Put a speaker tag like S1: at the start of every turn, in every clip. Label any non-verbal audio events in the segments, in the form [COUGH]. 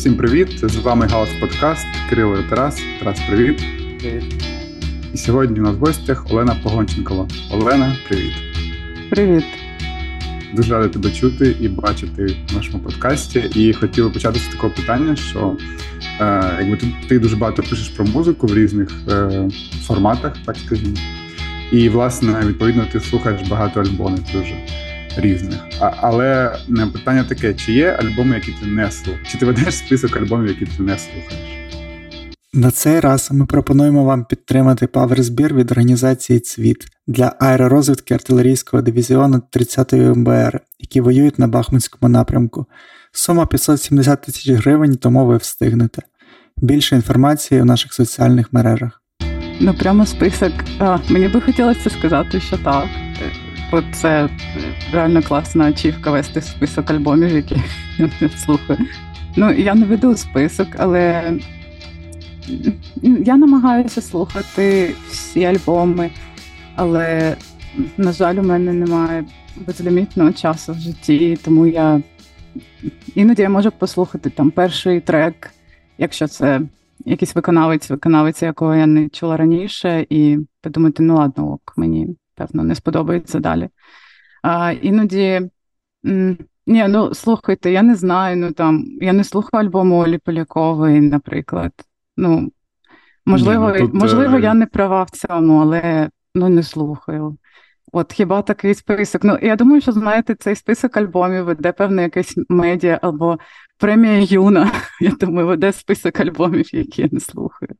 S1: Всім привіт! З вами Галас Подкаст, Кирило і Тарас. Тарас, привіт.
S2: Привіт.
S1: І сьогодні у нас в гостях Олена Погонченкова. Олена, привіт.
S2: Привіт.
S1: Дуже радий тебе чути і бачити в нашому подкасті. І хотіли почати з такого питання, що е, якби ти, ти дуже багато пишеш про музику в різних е, форматах, так скажімо. І, власне, відповідно, ти слухаєш багато альбомів дуже різних. А, Але питання таке: чи є альбоми, які ти не слухаєш? Чи ти ведеш список альбомів, які ти не слухаєш?
S3: На цей раз ми пропонуємо вам підтримати паверзбір від організації Цвіт для аеророзвідки артилерійського дивізіону 30-ї МБР, які воюють на Бахмутському напрямку. Сума 570 тисяч гривень, тому ви встигнете. Більше інформації у наших соціальних мережах.
S2: Ну, прямо список. А, Мені би хотілося сказати, що так. Бо це реально класна ачівка вести список альбомів, які [LAUGHS] я не слухаю. Ну, я не веду список, але я намагаюся слухати всі альбоми, але, на жаль, у мене немає безлімітного часу в житті, тому я іноді я можу послухати там перший трек, якщо це якийсь виконавець, виконавець, якого я не чула раніше, і подумати, ну ладно, ок, мені певно не сподобається далі. А Іноді. Ні, ну слухайте, я не знаю. Ну там я не слухаю альбому Олі Полякової, наприклад. Ну, можливо, Ні, ну, тут, можливо, е... я не права в цьому, але ну не слухаю. От хіба такий список? Ну, я думаю, що знаєте, цей список альбомів веде певне якесь медіа або премія Юна. [LAUGHS] Я думаю, веде список альбомів, які я не слухаю.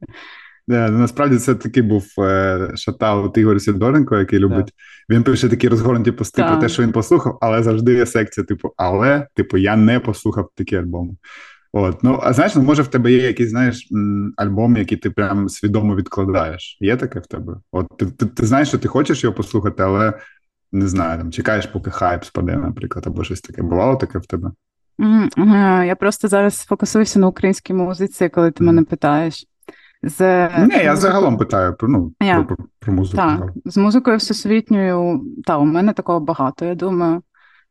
S1: Yeah, ну, насправді це такий був е, шатаут Ігор Сідоренко, який любить. Yeah. Він пише такі розгорнуті пости yeah. про те, що він послухав, але завжди є секція, типу, але, типу, я не послухав такі альбоми. От, ну, а знаєш, ну, може, в тебе є якийсь, знаєш, альбом, який ти прям свідомо відкладаєш. Є таке в тебе? От ти, ти, ти знаєш, що ти хочеш його послухати, але не знаю, там чекаєш, поки хайп спаде, наприклад, або щось таке. Бувало таке в тебе?
S2: Я просто зараз фокусуюся на українській музиці, коли ти мене питаєш.
S1: З Ні, я загалом питаю про ну, yeah. про, про, про музику.
S2: Так, З музикою всесвітньою, та, у мене такого багато. Я думаю,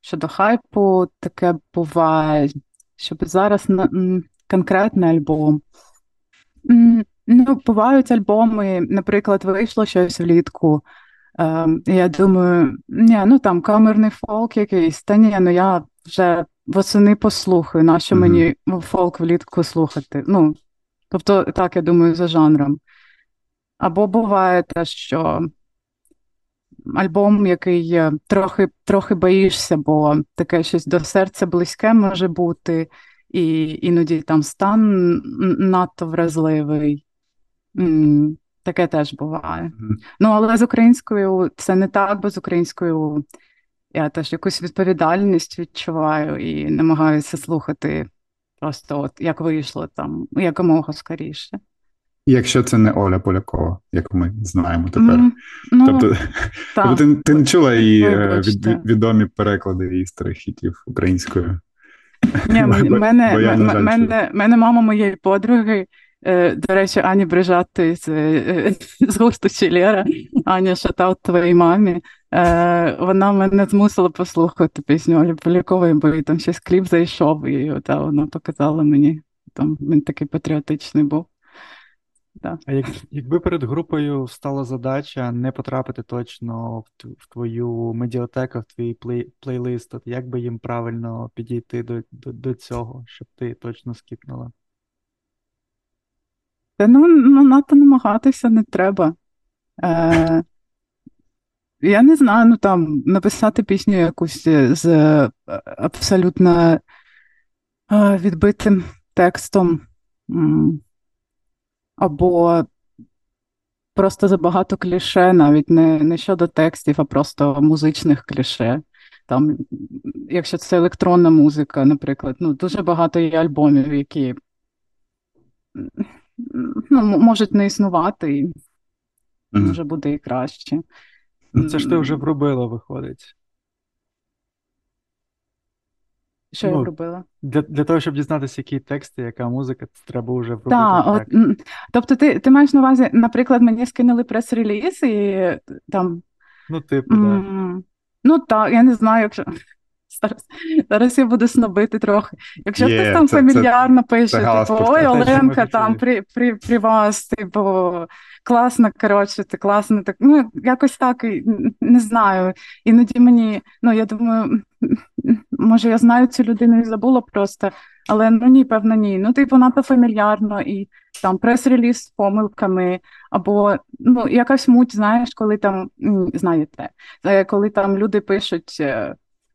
S2: щодо хайпу таке буває щоб зараз на конкретний альбом. Ну, бувають альбоми, наприклад, вийшло щось влітку. Е, Я думаю, ні, ну там камерний фолк якийсь, та ні, ну я вже восени послухаю, нащо mm-hmm. мені фолк влітку слухати. Ну, Тобто, так, я думаю, за жанром. Або буває те, що альбом, який е, трохи трохи боїшся, бо таке щось до серця близьке може бути, і іноді там стан надто вразливий. Таке теж буває. Ну, але з українською це не так, бо з українською я теж якусь відповідальність відчуваю і намагаюся слухати просто от як вийшло там якомога скоріше.
S1: Якщо це не Оля Полякова, як ми знаємо тепер. Mm, ну, тобто, [LAUGHS] тобто ти, ти не чула її е, від, відомі переклади її старих хітів українською.
S2: Ні, [LAUGHS] мене, мене, мене мама моєї подруги, е, до речі, Ані Брижати з, е, [LAUGHS] з гурту Челера, Аня шатав твоїй мамі. Вона мене змусила послухати пісню Олі Полякової, бо там щось кліп зайшов, і та, вона показала мені. Там він такий патріотичний був.
S4: Да. А як, якби перед групою стала задача не потрапити точно в, в твою медіатеку, в твій плей, плейлист, то як би їм правильно підійти до, до, до цього, щоб ти точно скіпнула?
S2: Та ну, ну надто намагатися не треба. Е, Я не знаю, ну там написати пісню якусь з е, абсолютно е, відбитим текстом або просто забагато кліше, навіть не не щодо текстів, а просто музичних кліше. Там, Якщо це електронна музика, наприклад, ну дуже багато є альбомів, які ну, можуть не існувати, і може буде і краще.
S4: Ну, це ж ти вже вробила, виходить.
S2: Що ну, я робила?
S4: Для для того, щоб дізнатися, які тексти, яка музика, це треба вже вробити. Так,
S2: от, Тобто, ти ти маєш на увазі, наприклад, мені скинули прес-реліз і там.
S4: Ну, типу, так.
S2: да. Ну, так, я не знаю, якщо Зараз зараз я буду снобити трохи. Якщо yeah, хтось там це, фамільярно це, пише, це типу, ой, Оленка, там при при, при вас, типу, класно, коротше, ти класно, так ну якось так не знаю. Іноді мені, ну я думаю, може я знаю цю людину і забула просто, але ну ні, певно, ні. Ну, типу, надто фамільярно і там прес-реліз з помилками, або ну, якась муть, знаєш, коли там знаєте, е, коли там люди пишуть.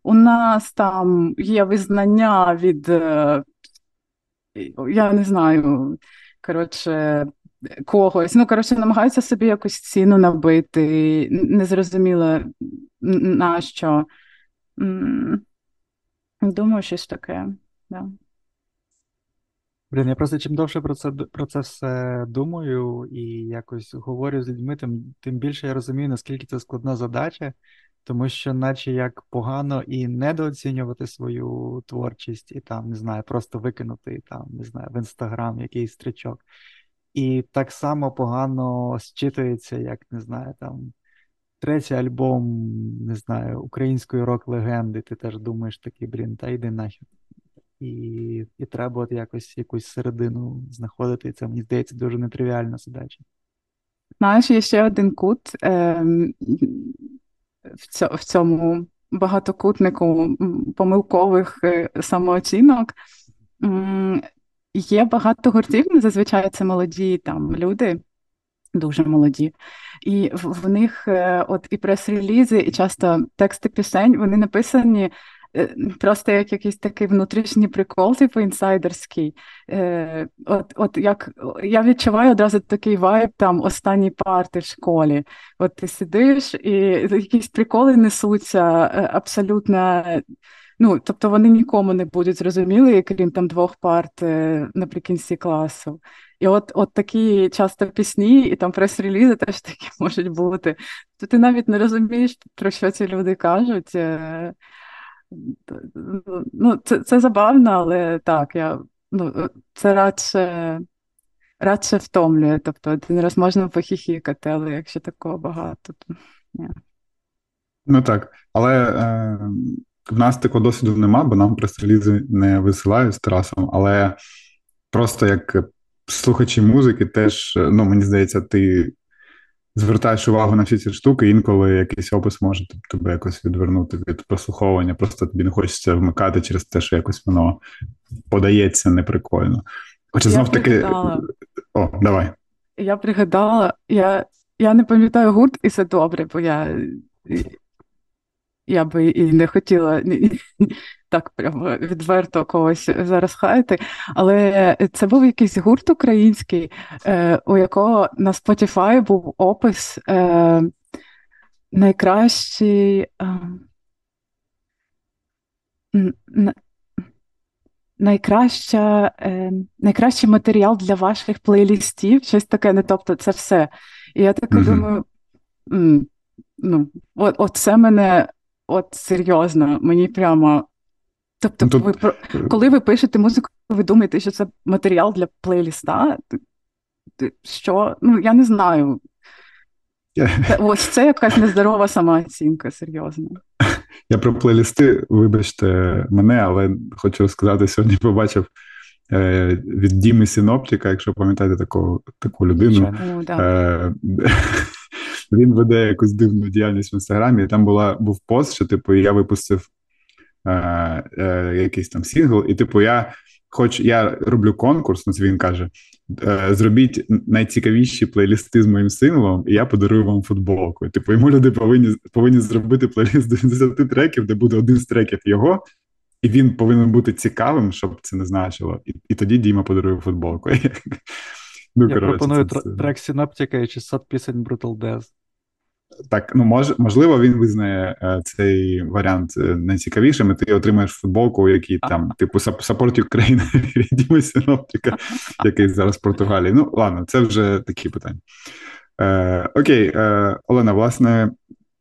S2: У нас там є визнання від, е, я не знаю, коротше, когось. Ну, коротше, намагаються собі якусь ціну набити, незрозуміло на що. Думаю, щось таке. Да.
S4: Блін, я просто чим довше про це про це все думаю і якось говорю з людьми, тим тим більше я розумію, наскільки це складна задача, тому що, наче як погано і недооцінювати свою творчість, і там, не знаю, просто викинути там, не знаю, в інстаграм якийсь стрічок. І так само погано зчитується, як не знаю, там третій альбом, не знаю, української рок-легенди. Ти теж думаєш такий, блін, та йди нахід. І і треба от якось якусь середину знаходити. Це мені здається дуже нетривіальна задача.
S2: Знаєш, є ще один кут е, в цьому багатокутнику помилкових е, самооцінок. Є багато гуртів, зазвичай це молоді там люди, дуже молоді, і в, них е, от і прес-релізи, і часто тексти пісень вони написані. Е, просто як якийсь такий внутрішній прикол, типу інсайдерський. Е, От от як я відчуваю одразу такий вайб там останні парти в школі. От ти сидиш і якісь приколи несуться е, абсолютно Ну, тобто вони нікому не будуть зрозуміли, крім там двох парт е, наприкінці класу. І от от такі часто пісні, і там прес-релізи теж такі [LAUGHS] можуть бути. То ти навіть не розумієш, про що ці люди кажуть. Ну, Це це забавно, але так, я, ну, це радше радше втомлює. Тобто один раз можна похіхікати, але якщо такого багато, то ні.
S1: Ну так, але. Е... В нас такого досвіду нема, бо нам прес-релізи не висилають з Тарасом, але просто як слухачі музики, теж, ну мені здається, ти звертаєш увагу на всі ці штуки, інколи якийсь опис може тебе якось відвернути від прослуховування. Просто тобі не хочеться вмикати через те, що якось воно подається неприкольно. Хоча знов таки. О, давай.
S2: Я пригадала, я я не пам'ятаю гурт, і це добре, бо я я би і не хотіла так прямо відверто когось зараз хаяти, але це був якийсь гурт український, е, у якого на Spotify був опис е, найкращий. Е, найкраща, е, найкращий матеріал для ваших плейлістів, щось таке, не тобто це все. І я так mm-hmm. думаю, м, ну, от, от це мене от серйозно, мені прямо. Тобто, Тут... ви коли ви пишете музику, ви думаєте, що це матеріал для плейліста? Що? Ну, я не знаю. Це, ось це якась нездорова самооцінка, серйозно. [LAUGHS]
S1: Я про плейлісти, вибачте мене, але хочу розказати, сьогодні побачив е, від Діми Синоптика, якщо пам'ятаєте таку таку людину. О, да. е, [LAUGHS] він веде якусь дивну діяльність в інстаграмі. і Там була був пост, що типу я випустив е, е, якийсь там сингл, і типу, я хоч я роблю конкурс, ну це він каже: е, зробіть найцікавіші плейлісти з моїм синглом, і я подарую вам футболку. Типу, йому люди повинні повинні зробити плейліст до 10 треків, де буде один з треків його. І він повинен бути цікавим, щоб це не значило. І і тоді Діма подарує футболку. [LAUGHS]
S4: Ну, Я коротше, пропоную це... трек Синоптика і 600 пісень Brutal Death.
S1: Так, ну мож, можливо, він визнає е, цей варіант е, найцікавішим, і ти отримаєш футболку, який там, типу, Support Ukraine [LAUGHS] від Синоптика, який зараз в Португалії. Ну, ладно, це вже такі питання. Е, Окей, е, Олена, власне,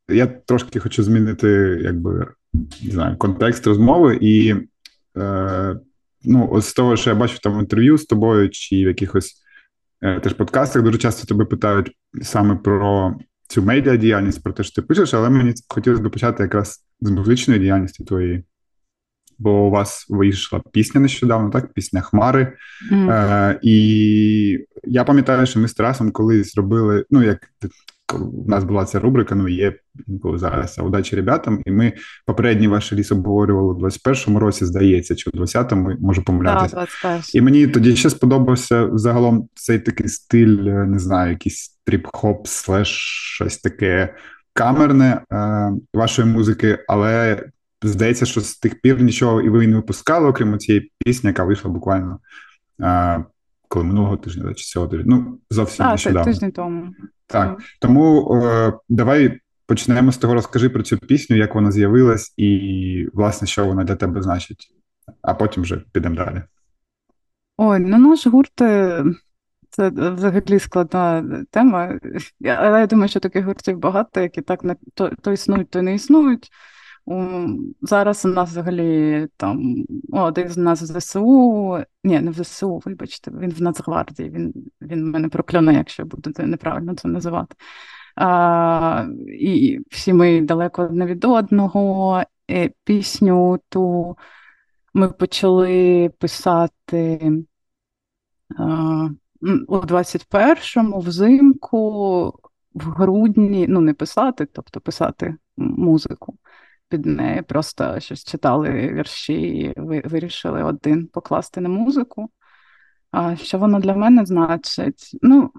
S1: я трошки хочу змінити, якби не знаю, контекст розмови, і е, ну, от з того, що я бачив там інтерв'ю з тобою, чи в якихось е, теж подкастах, дуже часто тебе питають саме про цю медіа діяльність, про те, що ти пишеш, але мені хотілося б почати якраз з музичної діяльності твоєї. бо у вас вийшла пісня нещодавно, так? Пісня Хмари. Mm. Е, І я пам'ятаю, що ми з Тарасом колись робили, ну, як у нас була ця рубрика, ну є інколи зараз удачі ребятам, і ми попередній ваш ліс обговорювали у 21-му році, здається, чи у 20-му, можу помилятися.
S2: Да,
S1: і мені тоді ще сподобався загалом цей такий стиль, е, не знаю, якийсь тріп-хоп, слеш, щось таке камерне е, вашої музики, але здається, що з тих пір нічого і ви не випускали, окрім цієї пісні, яка вийшла буквально. Е, коли минулого тижня чи цього тижня, ну зовсім
S2: а,
S1: нещодавно.
S2: тиждень тому.
S1: Так, тому е, давай почнемо з того, розкажи про цю пісню, як вона з'явилась, і, власне, що вона для тебе значить, а потім вже підемо далі.
S2: Ой, ну наш гурт е, це взагалі складна тема. Але я думаю, що таких гуртів багато, які так не то, то існують, то не існують. Зараз у нас взагалі там один з нас в ЗСУ, ні, не в ЗСУ, вибачте, він в Нацгвардії, він він мене прокляне, якщо буду неправильно це називати. А, І всі ми далеко одне від одного. І пісню ту ми почали писати а, у 21-му взимку, в грудні, ну, не писати, тобто писати музику під неї, просто щось читали вірші і вирішили один покласти на музику. А що воно для мене значить? Ну,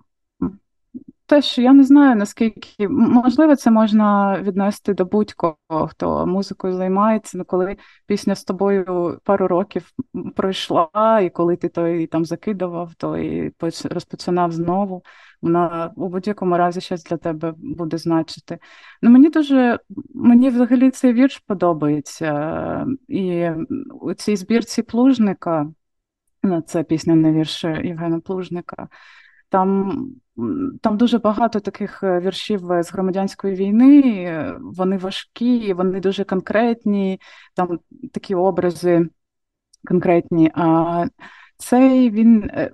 S2: те, що я не знаю, наскільки можливо, це можна віднести до будь-кого, хто музикою займається, ну, коли пісня з тобою пару років пройшла, і коли ти той там закидував, то і розпочинав знову, вона у будь-якому разі щось для тебе буде значити. Ну, Мені дуже мені взагалі цей вірш подобається. І у цій збірці плужника, ну, це пісня на вірш Євгена Плужника. Там там дуже багато таких е, віршів з громадянської війни, вони важкі, вони дуже конкретні, там такі образи конкретні. А цей він е,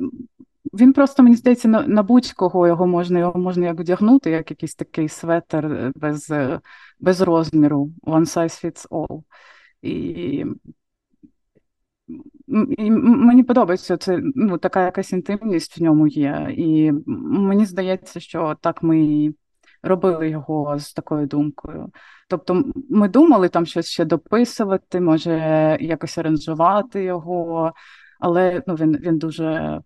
S2: він просто, мені здається, на, будь-кого його можна його можна як вдягнути, як якийсь такий светер е, без без розміру, one size fits all. І Мені подобається це ну, така якась інтимність в ньому є. І мені здається, що так ми робили його з такою думкою. Тобто, ми думали там щось ще дописувати, може якось аранжувати його, але ну, він він дуже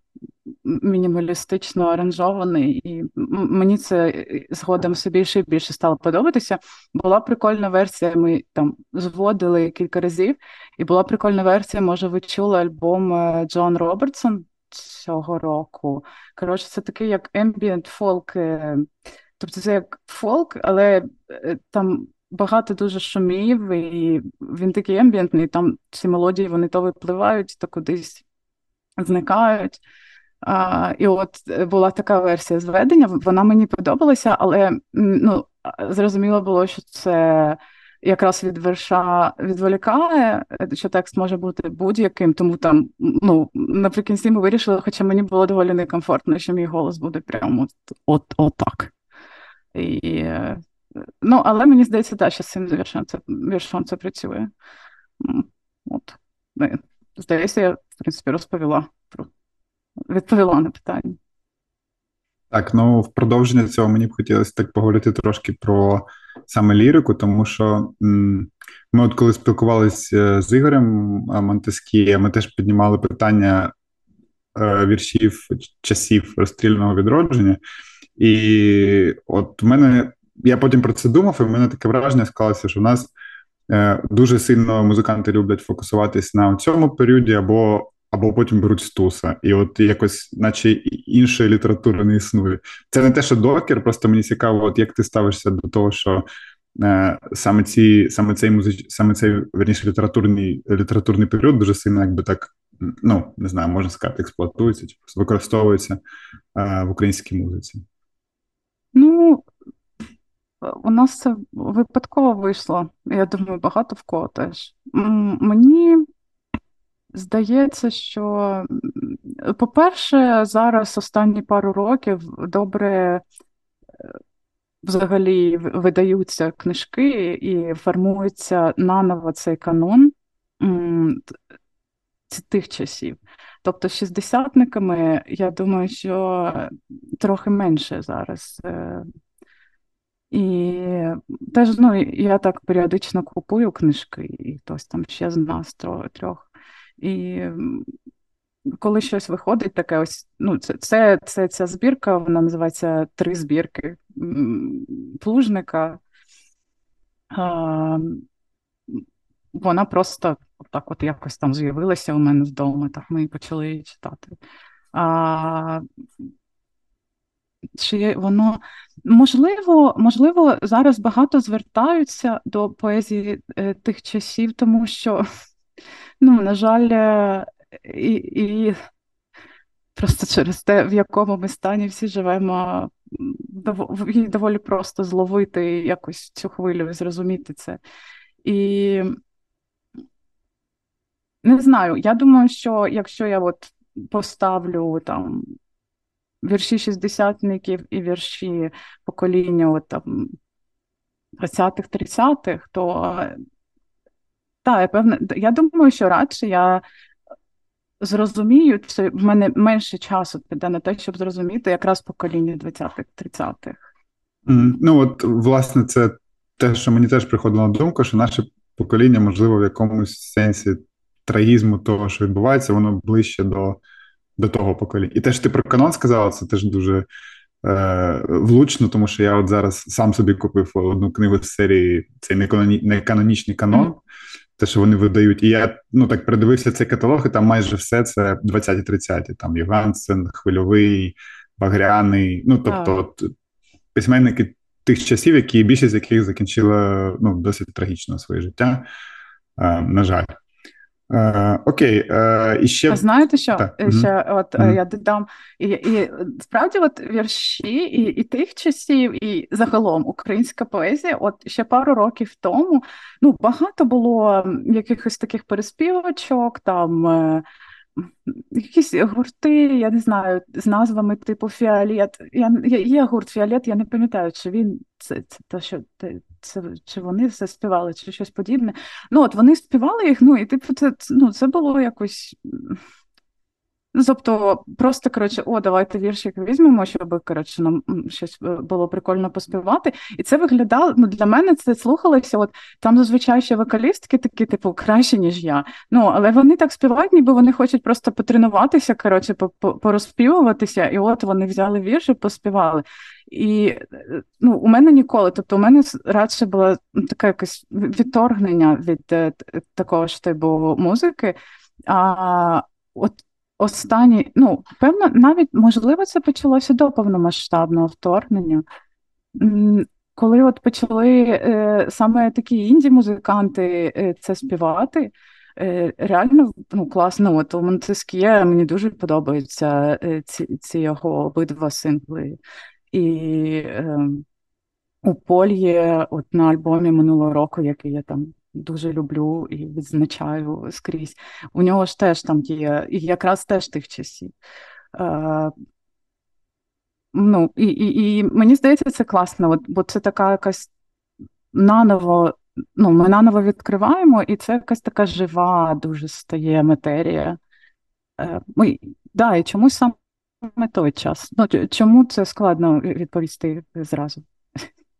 S2: мінімалістично аранжований, і мені це згодом все більше і більше стало подобатися. Була прикольна версія. Ми там зводили кілька разів, і була прикольна версія. Може, ви чули альбом е, Джон Робертсон цього року. Коротше, це такий як ембієнт фолк, е, тобто це як фолк, але е, там. Багато дуже шумів, і він такий ембієнтний, там ці мелодії вони то випливають, то кудись зникають. А, І от е, була така версія зведення, вона мені подобалася, але ну, зрозуміло було, що це якраз від верша відволікає, е, що текст може бути будь-яким, тому там ну, наприкінці ми вирішили, хоча мені було доволі некомфортно, що мій голос буде прямо от, от, от. І, е, ну, Але мені здається, да, що з цим віршом це, віршом це працює. От. Здається, я, в принципі, розповіла про відповіла на питання.
S1: Так, ну в продовження цього мені б хотілося так поговорити трошки про саме лірику, тому що м- ми, от коли спілкувалися е, з Ігорем Монтескі, ми теж піднімали питання е, віршів часів розстрільного відродження. І от в мене я потім про це думав, і в мене таке враження склалося, що в нас е, дуже сильно музиканти люблять фокусуватись на цьому періоді або або потім беруть стуса, і от якось, наче іншої літератури не існує. Це не те, що докер, просто мені цікаво, от як ти ставишся до того, що е, саме ці, саме цей музич, саме цей верніше літературний літературний період дуже сильно, якби так, ну не знаю, можна сказати, експлуатується чи використовується е, в українській музиці.
S2: Ну. У нас це випадково вийшло. Я думаю, багато в кого теж. Мені Здається, що, по-перше, зараз останні пару років добре е, взагалі видаються книжки і формується наново цей канон тих часів. Тобто, шістдесятниками, я думаю, що трохи менше зараз. Е, і теж ну, я так періодично купую книжки, і хтось там ще з нас трьох. І коли щось виходить, таке ось ну, це, це, це ця збірка, вона називається Три збірки плужника. А, Вона просто так от якось там з'явилася у мене вдома, так ми почали її читати. А, чи воно можливо, можливо, зараз багато звертаються до поезії е, тих часів, тому що, ну, на жаль, е, і і просто через те, в якому ми стані всі живемо, їй доволі просто зловити якось цю хвилю і зрозуміти це. І не знаю, я думаю, що якщо я от поставлю там вірші шістдесятників і вірші покоління от, там 20-х, 30-х, то так, я певне, я думаю, що радше я зрозумію, це в мене менше часу піде на те, щоб зрозуміти якраз покоління 20-х, 30-х.
S1: Mm, ну, от, власне, це те, що мені теж приходило на думку, що наше покоління, можливо, в якомусь сенсі трагізму того, що відбувається, воно ближче до до того покоління. І те, що ти про канон сказала, це теж дуже е, влучно, тому що я от зараз сам собі купив одну книгу з серії цей неканонічний канон. Mm-hmm те, що вони видають. І я ну так передивився цей каталог, і там майже все це 20-30. Там Євгансен, Хвильовий, Багряний. Ну тобто, от, письменники тих часів, які більшість з яких закінчила ну, досить трагічно своє життя. Е, на жаль. Е, Окей, е, і ще
S2: знаєте, що так. Е, ще mm-hmm. от mm-hmm. я додам і і справді, от вірші і і тих часів, і загалом українська поезія, от ще пару років тому ну багато було якихось таких переспівочок, там якісь гурти, я не знаю, з назвами типу Фіолет. Я, Є гурт Фіолет, я не пам'ятаю, чи він це це, то, що це, чи вони все співали, чи щось подібне. Ну, от вони співали їх, ну, і типу, це ну, це було якось. Ну, тобто, просто коротше, о, давайте віршик візьмемо, щоб коротше, нам щось е, було прикольно поспівати. І це виглядало ну, для мене це слухалося. От там зазвичай ще вокалістки такі, типу, краще, ніж я. Ну, але вони так співають, ніби вони хочуть просто потренуватися, коротше, порозпівуватися, і от вони взяли вірш і поспівали. І е, ну, у мене ніколи, тобто у мене радше було таке якесь відторгнення від е, такого ж типу музики. А от останні, ну, певно, навіть можливо, це почалося до повномасштабного вторгнення. Коли от почали е, саме такі інді-музиканти е, це співати, е, реально ну, класно. От у Монтескє мені дуже подобаються е, ці ці його обидва сингли. І е, у Полі, от на альбомі минулого року, який я там дуже люблю і відзначаю скрізь. У нього ж теж там є, і якраз теж тих часів. Е, Ну, і, і, і мені здається, це класно, бо це така якась наново, ну, ми наново відкриваємо, і це якась така жива, дуже стає матерія. Е, ми, да, І чомусь саме той час. Ну, Чому це складно відповісти зразу?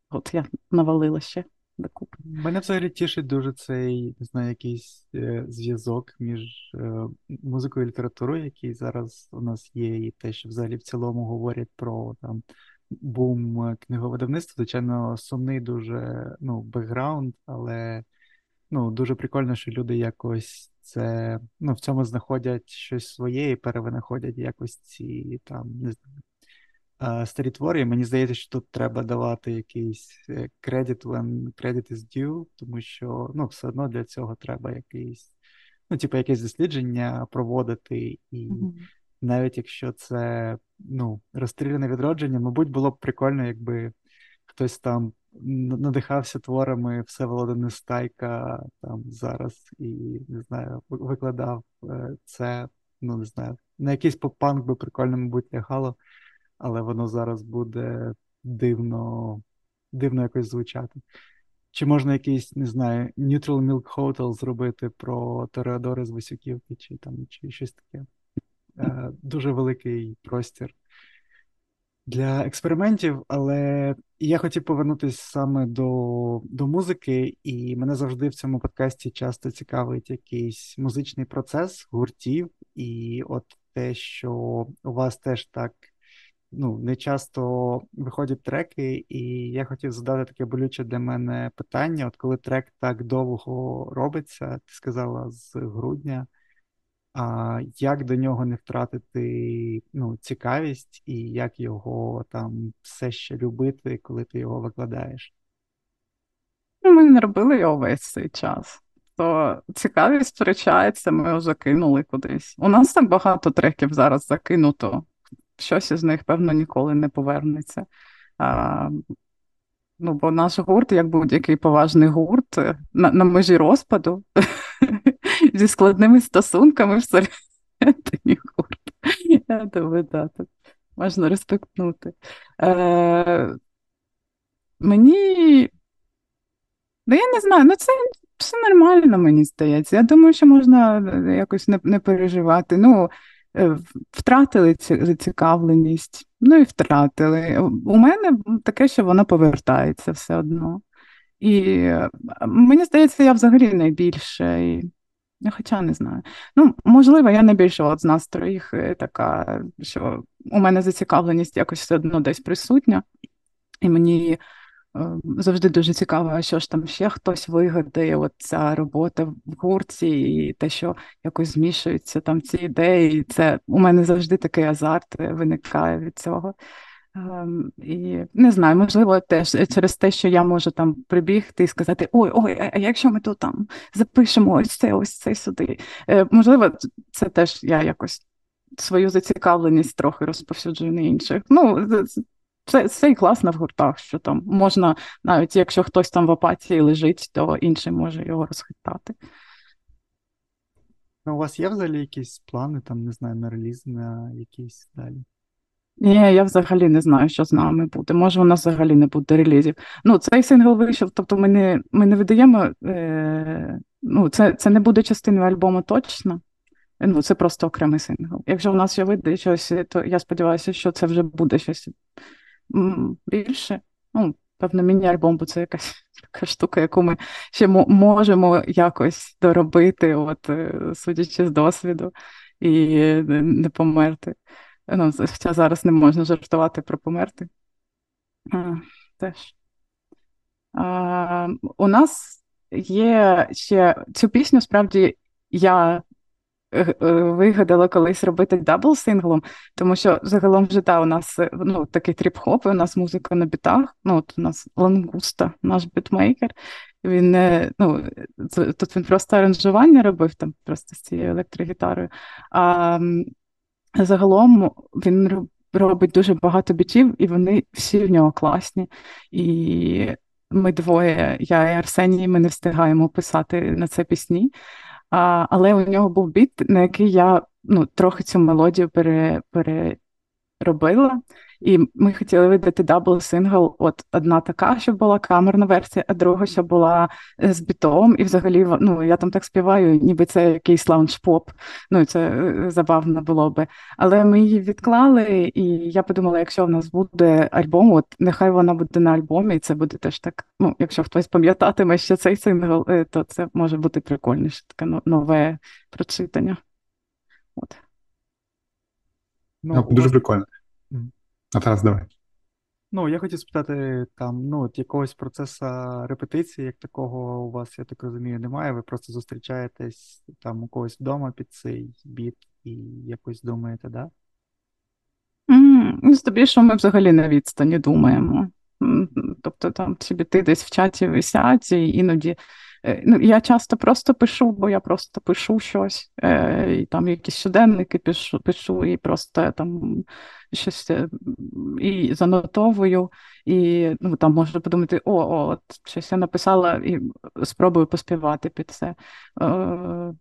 S2: От я навалила ще докупи.
S4: Мене взагалі тішить дуже цей не знаю, якийсь е, зв'язок між е, музикою і літературою, який зараз у нас є, і те, що взагалі в цілому говорять про там бум книговидавництва. Звичайно, сумний дуже ну, бекграунд, але ну, дуже прикольно, що люди якось це ну, в цьому знаходять щось своє і перевинаходять якось ці там не знаю старі твори, і мені здається, що тут треба давати якийсь кредит when credit is due, тому що ну, все одно для цього треба якийсь, ну, типу, якесь дослідження проводити, і mm-hmm. навіть якщо це ну, розстріляне відродження, мабуть, було б прикольно, якби хтось там надихався творами Всеволода Нестайка там зараз і не знаю, викладав е, це, ну не знаю, на якийсь поп-панк би прикольно, мабуть, лягало але воно зараз буде дивно дивно якось звучати. Чи можна якийсь, не знаю, Neutral Milk Hotel зробити про Тореадори з Висюківки, чи там чи щось таке. Е, Дуже великий простір для експериментів, але я хотів повернутися саме до до музики, і мене завжди в цьому подкасті часто цікавить якийсь музичний процес гуртів, і от те, що у вас теж так ну, не часто виходять треки, і я хотів задати таке болюче для мене питання: от коли трек так довго робиться, ти сказала з грудня. А як до нього не втратити ну, цікавість і як його там все ще любити, коли ти його викладаєш?
S2: Ну, Ми не робили його весь цей час. То цікавість втрачається, ми його закинули кудись. У нас так багато треків зараз закинуто. Щось із них, певно, ніколи не повернеться. А, Ну, бо наш гурт, як будь-який поважний гурт, на, на межі розпаду [LAUGHS] зі складними стосунками всередині гурту. Я думаю, да, так можна респектнути. Е, Мені. Ну, я не знаю, ну це все нормально, мені здається. Я думаю, що можна е, якось не не переживати. Ну, втратили зацікавленість, ну і втратили. У мене таке, що вона повертається все одно. І е, мені здається, я взагалі найбільше. Хоча не знаю. Ну, можливо, я найбільше от з нас троїх е, така, що у мене зацікавленість якось все одно десь присутня, і мені е, завжди дуже цікаво, що ж там ще хтось вигадає, от ця робота в гурті, і те, що якось змішуються там ці ідеї. Це у мене завжди такий азарт виникає від цього. Ем, і не знаю, можливо, теж через те, що я можу там прибігти і сказати: Ой, ой, а якщо ми тут там запишемо ось це, ось це сюди. Е, можливо, це теж я якось свою зацікавленість трохи розповсюджую на інших. Ну, це це і класно в гуртах, що там можна, навіть якщо хтось там в апатії лежить, то інший може його розхитати.
S4: Ну, У вас є взагалі якісь плани, там, не знаю, на реліз, на якісь далі?
S2: Ні, я взагалі не знаю, що з нами буде. Може, у нас взагалі не буде релізів. Ну, цей сингл вийшов, тобто ми не ми не видаємо. Е, ну, Це це не буде частиною альбому точно. Ну, Це просто окремий сингл. Якщо в нас ще вийде щось, то я сподіваюся, що це вже буде щось більше. Ну, Певно, міні-альбом, бо це якась [LAUGHS] така штука, яку ми ще можемо якось доробити, от, е, судячи з досвіду, і не померти. Ну, Хоча зараз не можна жартувати про померти. А, теж. А, У нас є ще цю пісню, справді, я вигадала колись робити double синглом, тому що загалом вже та, у нас ну, такий тріп-хоп, у нас музика на бітах. Ну, от У нас лангуста, наш бітмейкер. Він ну, Тут він просто аранжування робив там просто з цією електрогітарою. А Загалом він робить дуже багато бітів, і вони всі в нього класні. І ми двоє, я і Арсеній, ми не встигаємо писати на це пісні. А, Але у нього був біт, на який я ну, трохи цю мелодію пере, переробила. І ми хотіли видати double сингл. От одна така, щоб була камерна версія, а друга, що була е, з бітом. І взагалі ну, я там так співаю, ніби це якийсь лаунж-поп. Ну це е, забавно було би. Але ми її відклали, і я подумала, якщо в нас буде альбом, от нехай вона буде на альбомі, і це буде теж так. Ну, якщо хтось пам'ятатиме, що цей сингл, е, то це може бути прикольніше, таке нове прочитання. От.
S1: Ну, Дуже прикольно. А Тарас, давай.
S4: Ну, я хотів спитати, там, ну, от якогось процесу репетиції, як такого у вас, я так розумію, немає. Ви просто зустрічаєтесь там у когось вдома під цей біт і якось думаєте, да?
S2: Mm, тобі, ми взагалі на відстані думаємо. Тобто там ці біти десь в чаті висять, і іноді ну, Я часто просто пишу, бо я просто пишу щось, е, і там якісь щоденники пишу, пишу і просто там щось е, і занотовую, і ну, там можна подумати, о, о, от щось я написала і спробую поспівати під це. Е,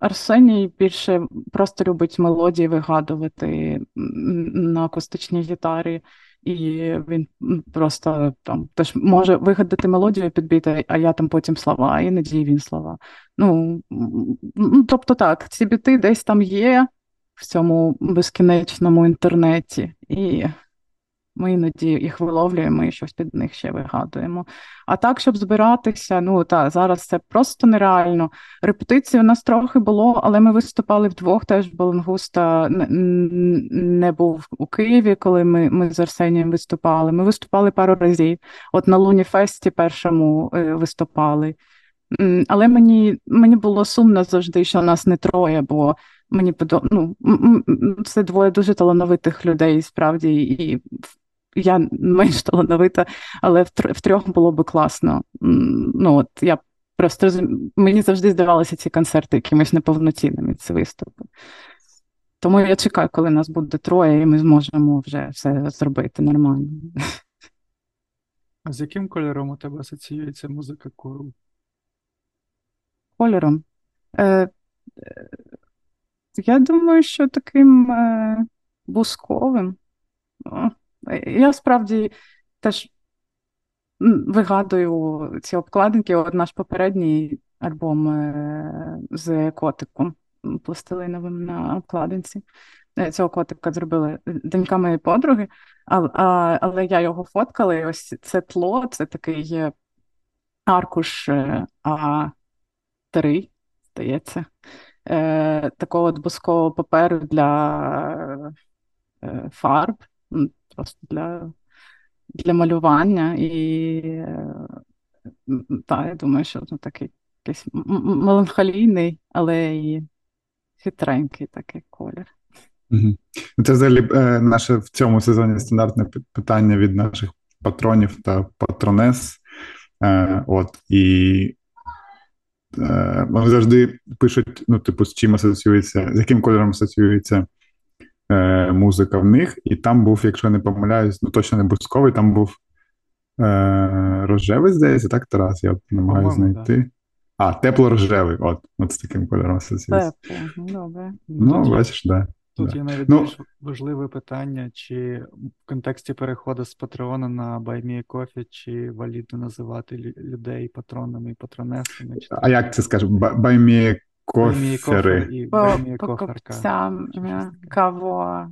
S2: Арсеній більше просто любить мелодії вигадувати на акустичній гітарі. І він просто там теж може вигадати мелодію підбити, а я там потім слова, а іноді він слова. Ну, тобто так, ці біти десь там є в цьому безкінечному інтернеті. І ми іноді їх виловлюємо і щось під них ще вигадуємо. А так, щоб збиратися, ну так, зараз це просто нереально. Репетиції у нас трохи було, але ми виступали вдвох. Теж Балангуста не був у Києві, коли ми ми з Арсенієм виступали. Ми виступали пару разів. От на Луні Фесті першому е, виступали. Але мені мені було сумно завжди, що нас не троє, бо мені подо... ну, це двоє дуже талановитих людей, справді, і я менш талановита, але в трьох було би класно. Ну, от я просто Мені завжди здавалися ці концерти якимись неповноцінними, ці виступи. Тому я чекаю, коли нас буде троє, і ми зможемо вже все зробити нормально.
S4: А з яким кольором у тебе асоціюється музика кору?
S2: Кольором? Е, Я думаю, що таким е, бусковим. Я справді теж вигадую ці обкладинки. От наш попередній альбом е, з котиком пластилиновим на обкладинці. Е, цього котика зробили донька моєї подруги, але я його фоткала, і ось це тло, це такий аркуш е, А3, здається, такого от бускового паперу для фарб просто для для малювання. І так, я думаю, що ну, такий якийсь меланхолійний, але і хитренький такий колір.
S1: Угу. Це взагалі е, наше в цьому сезоні стандартне питання від наших патронів та патронес. Е, от, І е, вони завжди пишуть, ну, типу, з чим асоціюється, з яким кольором асоціюється е, музика в них, і там був, якщо не помиляюсь, ну точно не бусковий, там був е, рожевий, здається, так, Тарас? Я намагаюся знайти. Да. А, тепло-рожевий, от, от з таким кольором асоціюється.
S2: Тепло, ну, добре.
S1: Ну, тут бачиш, так.
S4: Тут да. є навіть ну, більш важливе питання, чи в контексті переходу з Патреона на Coffee, чи валідно називати людей патронами і патронесами. Чи
S1: а як це скажеш? Баймі кофери.
S2: І покупцям каво,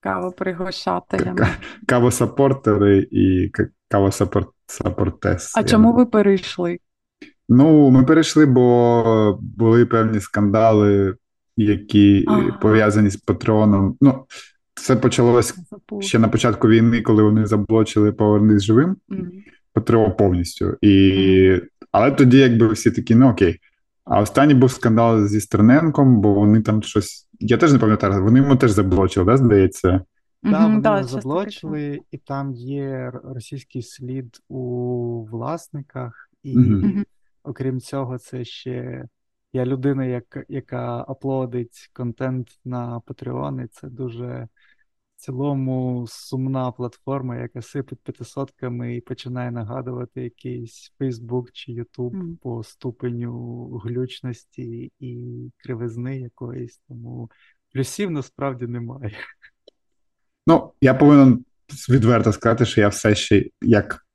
S2: кавопригощателями.
S1: Кавосапортери і кавосапортес.
S2: А чому ви перейшли?
S1: Ну, ми перейшли, бо були певні скандали, які ага. пов'язані з патроном. Ну, це почалось ще на початку війни, коли вони заблочили повернись живим mm. Патреон повністю. І... Але тоді, якби всі такі, ну окей, а останній був скандал зі Стерненком, бо вони там щось. Я теж не пам'ятаю, вони йому теж заблочили, да, здається? Так,
S4: да, вони да, заблочили, і там є російський слід у власниках, і окрім цього, це ще я людина, як, яка аплодить контент на Patreon, і це дуже цілому сумна платформа, яка сипить п'ятисотками і починає нагадувати якийсь Facebook чи YouTube mm. по ступеню глючності і кривизни якоїсь. Тому плюсів насправді немає.
S1: Ну, я повинен відверто сказати, що я все ще як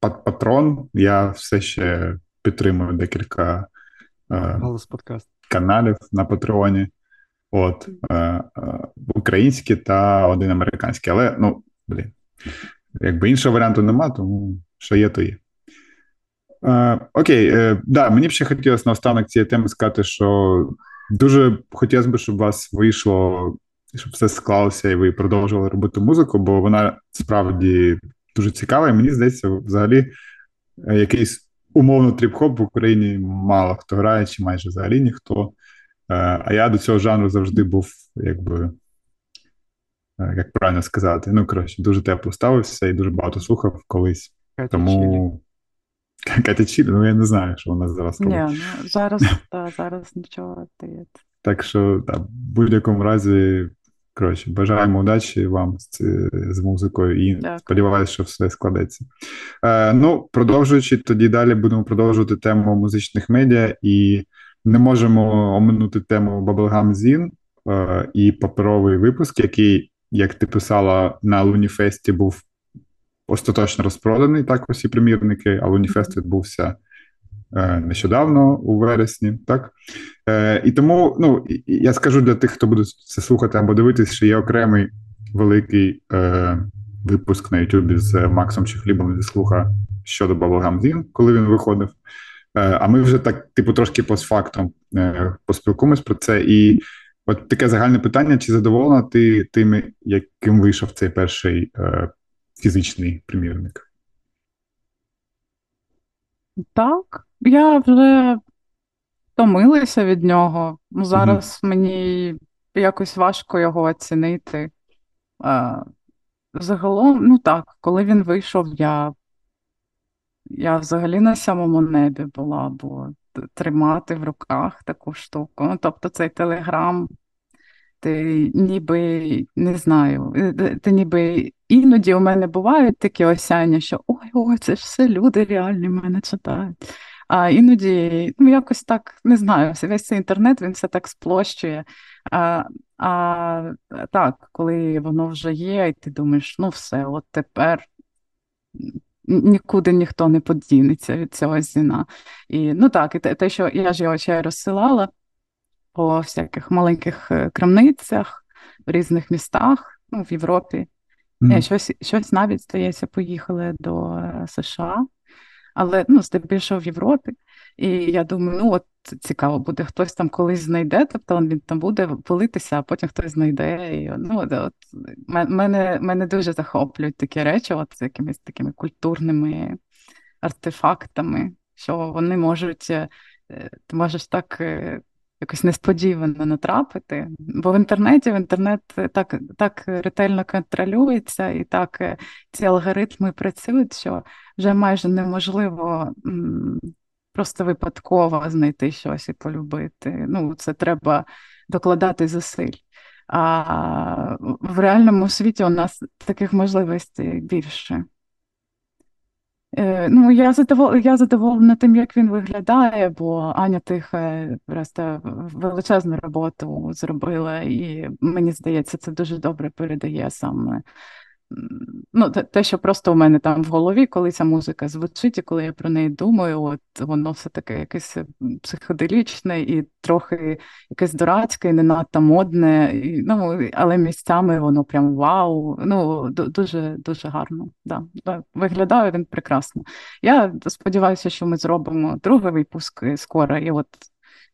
S1: патрон, я все ще підтримую декілька е, каналів на Патреоні. От е, е, українські та один американський. Але ну, блін, якби іншого варіанту нема, тому що є, то є. Е, Окей, е, да, мені б ще хотілося наостанок цієї теми сказати, що дуже хотілося б, щоб у вас вийшло, щоб все склалося і ви продовжували робити музику, бо вона справді дуже цікава, і мені здається, взагалі е, якийсь умовно тріп-хоп в Україні мало хто грає, чи майже взагалі ніхто. Е, а я до цього жанру завжди був, якби, е, як правильно сказати, ну, коротше, дуже тепло ставився і дуже багато слухав колись. Катя Тому [LAUGHS] Катя Чілі, ну я не знаю, що вона зараз
S2: робить. Ні, ну, зараз, [LAUGHS] та, зараз нічого дається.
S1: Так що, та, в будь-якому разі, коротше, бажаємо удачі вам з з музикою і Дякую. сподіваюся, що все складеться. Е, Ну, продовжуючи, тоді далі будемо продовжувати тему музичних медіа і не можемо оминути тему Bubblegum Zine е, і паперовий випуск, який як ти писала, на Луніфесті був остаточно розпроданий так усі примірники, а Луніфест відбувся е, нещодавно у вересні. так? Е, І тому ну, я скажу для тих, хто буде це слухати або дивитись, що є окремий великий е, випуск на Ютубі з Максом Чехлібом зі слуха щодо Bubblegum Zine, коли він виходив. Е, а ми вже так, типу, трошки постфактом е, поспілкуємось про це. І от таке загальне питання: чи задоволена ти тим, яким вийшов цей перший е, фізичний примірник?
S2: Так, я вже втомилася від нього. Ну, Зараз угу. мені якось важко його оцінити. Загалом, ну так, коли він вийшов, я я взагалі на самому небі була, бо тримати в руках таку штуку. Ну, тобто цей телеграм, ти ніби не знаю, е, ти ніби іноді у мене бувають такі осяння, що ой, ой, це ж все люди реальні мене читають. А іноді ну, якось так не знаю, весь цей інтернет він все так сплощує. А а так, коли воно вже є, і ти думаєш, ну все, от тепер нікуди ніхто не подінеться від цього зіна. І ну так, і те, те, що я ж його ще розсилала по всяких маленьких е, крамницях в різних містах, ну, в Європі. Mm. Щось щось навіть здається, поїхали до е, США, але ну, здебільшого в Європі. І я думаю, ну от цікаво буде, хтось там колись знайде, тобто він там буде пилитися, а потім хтось знайде. І, ну, от, Мене мене дуже захоплюють такі речі, от з якимись такими культурними артефактами, що вони можуть, е, ти можеш так е, якось несподівано натрапити. Бо в інтернеті в інтернет так так ретельно контролюється, і так е, ці алгоритми працюють, що вже майже неможливо просто випадково знайти щось і полюбити. Ну, це треба докладати зусиль. А в реальному світі у нас таких можливостей більше. Е, ну, я задоволена, я задоволена тим, як він виглядає, бо Аня Тиха просто величезну роботу зробила, і мені здається, це дуже добре передає саме ну, те, що просто у мене там в голові, коли ця музика звучить, і коли я про неї думаю, от воно все таке якесь психоделічне і трохи якесь дурацьке, і не надто модне, і, ну, але місцями воно прям вау. Ну, дуже дуже гарно. Да, да. Виглядає він прекрасно. Я сподіваюся, що ми зробимо другий випуск скоро, і от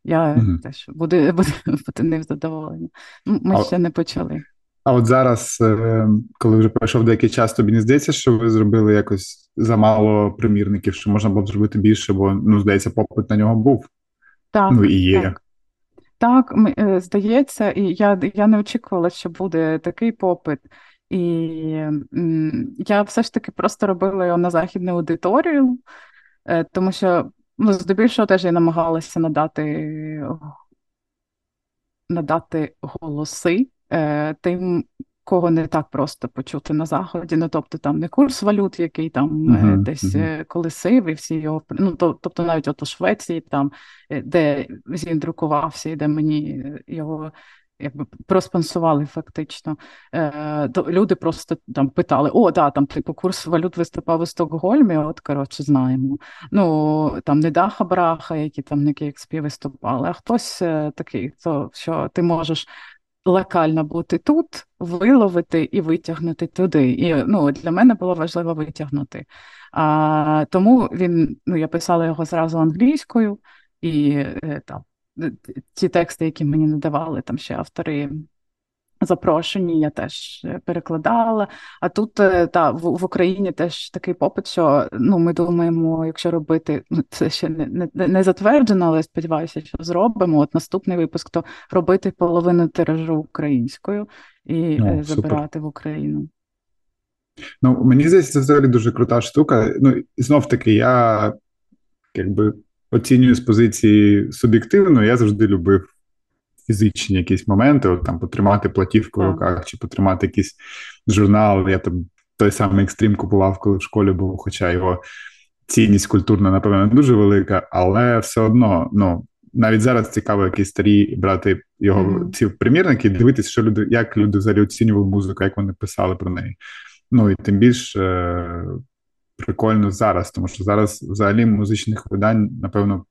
S2: я mm-hmm. теж буду, [LAUGHS] буду, буду ним задоволена. Ми а... ще не почали.
S1: А от зараз, е, коли вже пройшов деякий час, тобі не здається, що ви зробили якось замало примірників, що можна було б зробити більше, бо ну, здається, попит на нього був.
S2: Так,
S1: ну і є.
S2: Так, так е, здається, і я я не очікувала, що буде такий попит. І я все ж таки просто робила його на західну аудиторію, е, тому що ну, здебільшого теж я намагалася надати надати голоси тим, кого не так просто почути на заході. Ну тобто там не курс валют, який там uh-huh, десь uh-huh. колесив, і всі його ну тобто навіть от у Швеції, там е, де він друкувався, і де мені його. Якби проспонсували фактично. Е, то Люди просто там питали: о, да, там типу курс валют виступав у Стокгольмі, от коротше знаємо. Ну там не Даха Браха, які там на KXP виступали, а хтось е, такий, то що ти можеш локально бути тут, виловити і витягнути туди. І ну, для мене було важливо витягнути. А, Тому він, ну, я писала його зразу англійською, і е, там ті тексти, які мені надавали там ще автори запрошені, я теж е, перекладала. А тут е, та в, в Україні теж такий попит, що ну ми думаємо, якщо робити, ну це ще не не, не затверджено, але сподіваюся, що зробимо. От наступний випуск, то робити половину тиражу українською і ну, забирати в Україну.
S1: Ну, мені здається, це взагалі дуже крута штука. Ну, і знов таки, я якби оцінюю з позиції суб'єктивно, я завжди любив фізичні якісь моменти, от там потримати платівку в руках чи потримати якийсь журнал. Я там той самий екстрім купував, коли в школі був, хоча його цінність культурна, напевно, не дуже велика, але все одно, ну. навіть зараз цікаво, які старі брати його mm-hmm. ці примірники, дивитися, що люди, як люди взагалі оцінювали музику, як вони писали про неї. Ну і тим більш е, прикольно зараз, тому що зараз взагалі музичних видань, напевно,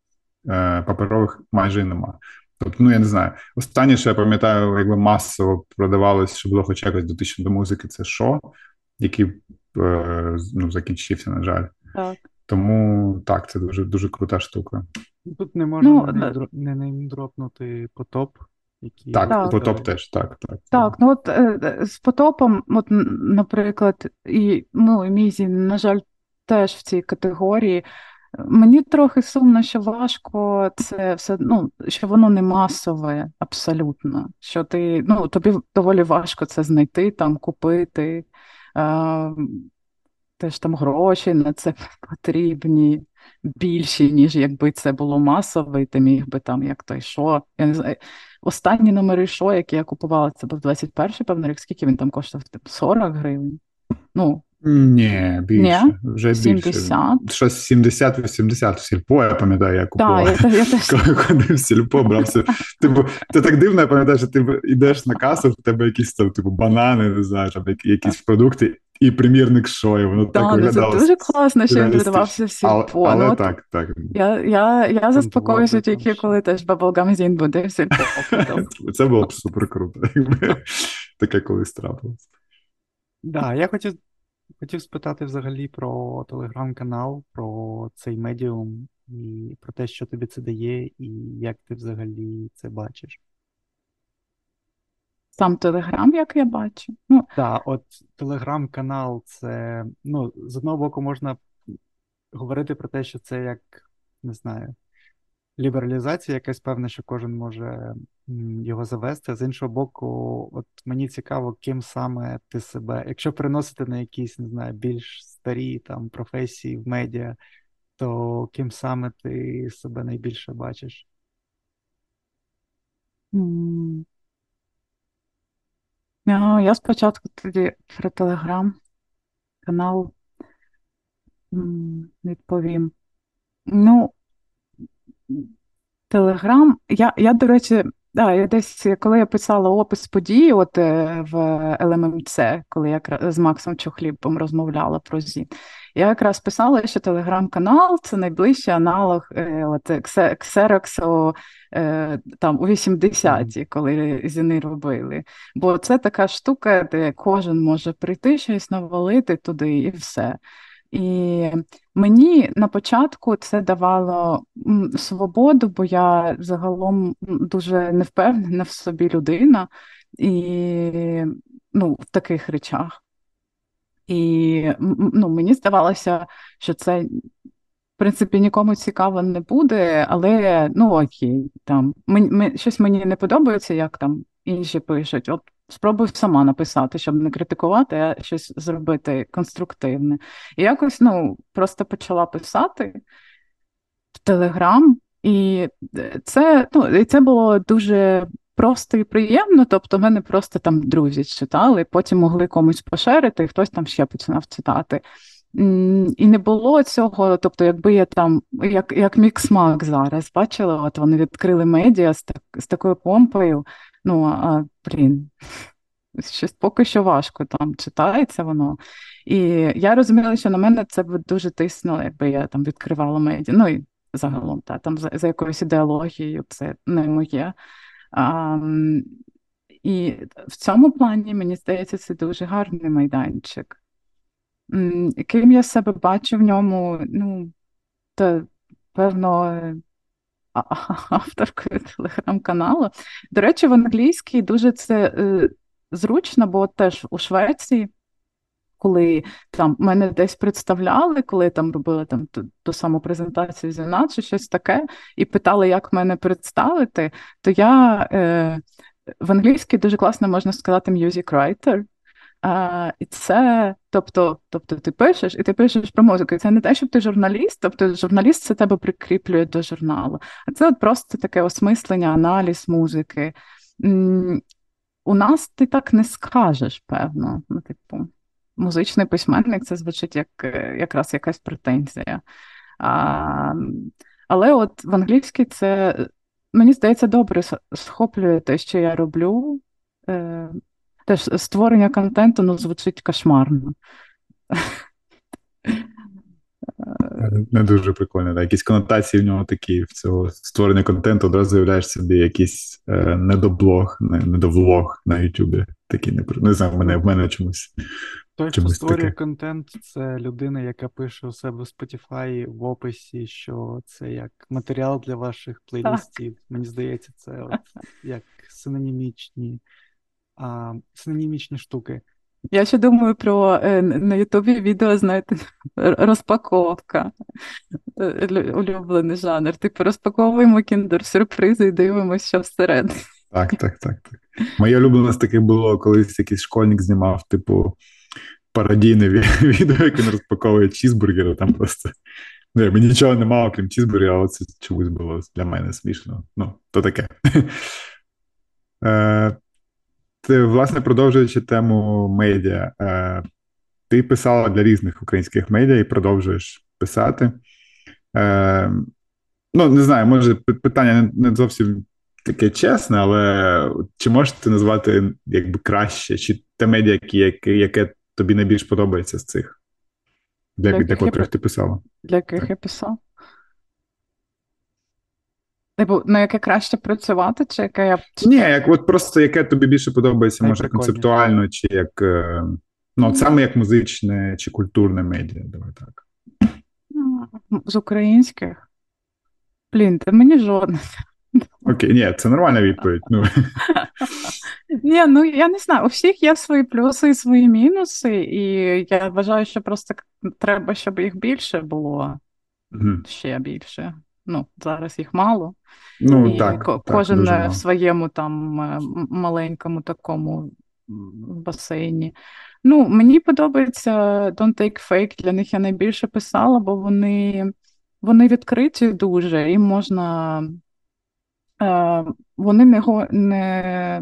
S1: е, паперових майже нема. Тобто, ну я не знаю. Останнє, що я пам'ятаю, якби масово продавалось, що було хоч якось дотично до музики, це шо, який е, ну, закінчився, на жаль.
S2: Так.
S1: Тому так, це дуже дуже крута штука.
S4: Тут не можна ну, не, не, не дропнути потоп. Які...
S1: Так, так, потоп теж, так. Так,
S2: так ну от е, з потопом, от, наприклад, і ну, і Мізі, на жаль, теж в цій категорії. Мені трохи сумно, що важко це все, ну, що воно не масове абсолютно. Що ти, ну, тобі доволі важко це знайти, там, купити. Е, теж там гроші на це [LAUGHS] потрібні більші, ніж якби це було масово, і ти міг би там як той що. Я не знаю. Останні номери шо, які я купувала, це був 21-й, певно, рік, скільки він там коштував? 40 гривень. Ну,
S1: ні, більше.
S2: Ні?
S1: Вже
S2: 70?
S1: більше. Щось 70-80 в сільпо, я пам'ятаю, я купував.
S2: Так, я, я теж...
S1: Коли ходив в сільпо, брався. Типу, ти так дивно, я пам'ятаю, що ти йдеш на касу, в тебе якісь там, типу, банани, не знаю, там якісь продукти, і примірник шою. Воно так, так виглядало.
S2: Це дуже класно, що він видавався в сільпо.
S1: Але, але
S2: ну,
S1: так, так.
S2: Я я, я заспокоюся тільки, коли теж Bubblegum буде в сільпо. [LAUGHS]
S1: Це було б супер круто, якби таке колись трапилось.
S4: Да, я хотів хотів спитати взагалі про телеграм-канал, про цей медіум і про те, що тобі це дає, і як ти взагалі це бачиш.
S2: Сам Телеграм, як я бачу. Ну,
S4: Так, от телеграм-канал це, ну, з одного боку, можна говорити про те, що це як, не знаю, лібералізація, якась певна, що кожен може його завести. З іншого боку, от мені цікаво, ким саме ти себе, якщо переносити на якісь, не знаю, більш старі там професії в медіа, то ким саме ти себе найбільше бачиш?
S2: Mm. Я спочатку тоді про телеграм канал відповім. Ну, Телеграм. Я, я, до речі, да, я десь, коли я писала опис події, от е, в ЛММЦ, коли я з Максом Чухлібом розмовляла про ЗІ, я якраз писала, що телеграм-канал це найближчий аналог е, от, Xerox е, там у 80-ті, коли зіни робили. Бо це така штука, де кожен може прийти щось навалити туди і все. І мені на початку це давало свободу, бо я загалом дуже невпевнена в собі людина і ну, в таких речах. І ну, мені здавалося, що це, в принципі, нікому цікаво не буде, але ну окей, там мені, щось мені не подобається, як там інші пишуть. От спробуй сама написати, щоб не критикувати, а щось зробити конструктивне. І якось ну, просто почала писати в Телеграм, і це ну, і це було дуже просто і приємно. Тобто, мене просто там друзі читали, потім могли комусь поширити, і хтось там ще починав читати. І не було цього, тобто, якби я там, як як Міксмак зараз, бачила, от вони відкрили медіа з так, з такою помпою. Ну, а блін, щось поки що важко там читається воно. І я розуміла, що на мене це б дуже тиснуло, якби я там відкривала медіа. Ну і загалом, та, там за, за якоюсь ідеологією це не моє. А, І в цьому плані, мені здається, це дуже гарний майданчик. Ким я себе бачу в ньому, ну, то певно [LAUGHS] авторкою телеграм-каналу. До речі, в англійській дуже це е, зручно, бо теж у Швеції. Коли там мене десь представляли, коли там робили там ту, ту саму презентацію зіна чи щось таке, і питали, як мене представити, то я е, в англійській дуже класно можна сказати music writer, а, І це, тобто, тобто ти пишеш, і ти пишеш про музику. І Це не те, щоб ти журналіст, тобто журналіст це тебе прикріплює до журналу. А це от просто таке осмислення, аналіз музики. У нас ти так не скажеш, певно. Ну, типу, Музичний письменник це звучить як якраз якась претензія. А, Але от в англійській це мені здається, добре схоплює те, що я роблю. Теж створення контенту ну, звучить кошмарно.
S1: Не дуже прикольно. Так. Якісь конотації в нього такі в цього створення контенту, одразу з'являєш собі якийсь е, недоблог, не, недовлог на Ютубі. Такі не не знаю, в мене в мене чомусь.
S4: Той, хто створює таке. контент, це людина, яка пише у себе в Spotify в описі, що це як матеріал для ваших плейлистів. Мені здається, це от як синонімічні а, синонімічні штуки.
S2: Я ще думаю про е, на Ютубі відео, знаєте, розпаковка. Е, улюблений жанр. Типу, розпаковуємо кіндер-сюрпризи і дивимося, що всередині.
S1: Так, так, так, так. Моє улюблене з таких було, колись якийсь школьник знімав, типу, пародійне [LAUGHS] відео, як він розпаковує чізбургери, там просто. Ну, якби нічого немає, крім чізбургера, але це чомусь було для мене смішно. Ну, то таке. [LAUGHS] Е, власне, продовжуючи тему медіа, е, ти писала для різних українських медіа і продовжуєш писати. Е, Ну, не знаю, може, питання не зовсім таке чесне, але чи можеш ти назвати якби краще, чи те медіа, яке, яке тобі найбільш подобається з цих, для, для, для котрих я... ти писала?
S2: Для яких я писав? Типу, на яке краще працювати, чи яке я.
S1: Ні, як от просто яке тобі більше подобається, може, концептуально, чи як. Е, ну, от саме як музичне чи культурне медіа, давай так.
S2: З українських? Блін, та мені жодне.
S1: Окей, ні, це нормальна відповідь. Ну.
S2: Ні, ну я не знаю. У всіх є свої плюси і свої мінуси, і я вважаю, що просто треба, щоб їх більше було ще більше. Ну, зараз їх мало.
S1: Ну, і так, ко-
S2: так, Кожен
S1: дуже
S2: в своєму там е, маленькому такому басейні. Ну, Мені подобається Don't Take Fake, для них я найбільше писала, бо вони вони відкриті дуже, і можна. Е, Вони не не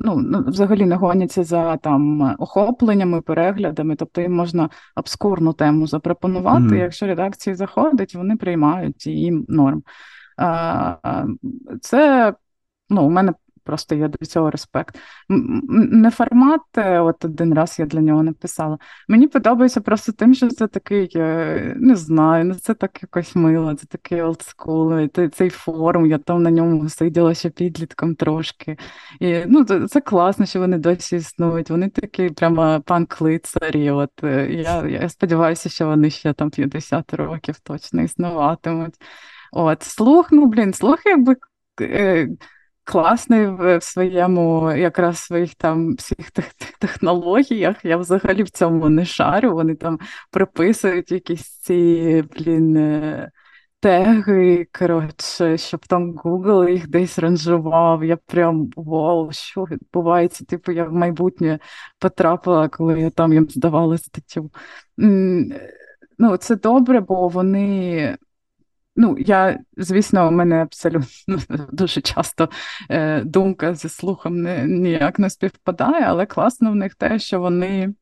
S2: ну, ну, взагалі не гоняться за там охопленнями, переглядами, тобто їм можна обскурну тему запропонувати. Mm-hmm. Якщо редакції заходить, вони приймають і їм норм. Це ну, у мене Просто я до цього респект. Не формат, е, от один раз я для нього написала. Мені подобається просто тим, що це такий, е, не знаю, ну це так якось мило, це такий олдскул, цей форум, я там на ньому сиділа ще підлітком трошки. І, ну, Це класно, що вони досі існують. Вони такі прямо панк-лицарі. От, е, Я я сподіваюся, що вони ще там 50 років точно існуватимуть. От, Слух, ну блін, слух, якби класний в своєму, якраз своїх там всіх тих технологіях. Я взагалі в цьому не шарю. Вони там приписують якісь ці блін. Е, теги, коротше, щоб там Google їх десь ранжував. Я прям вау, що відбувається? Типу, я в майбутнє потрапила, коли я там їм здавала статтю. Ну, Це добре, бо вони Ну, я, звісно, у мене абсолютно [LAUGHS] дуже часто е, думка зі слухом не, ніяк не співпадає, але класно в них те, що вони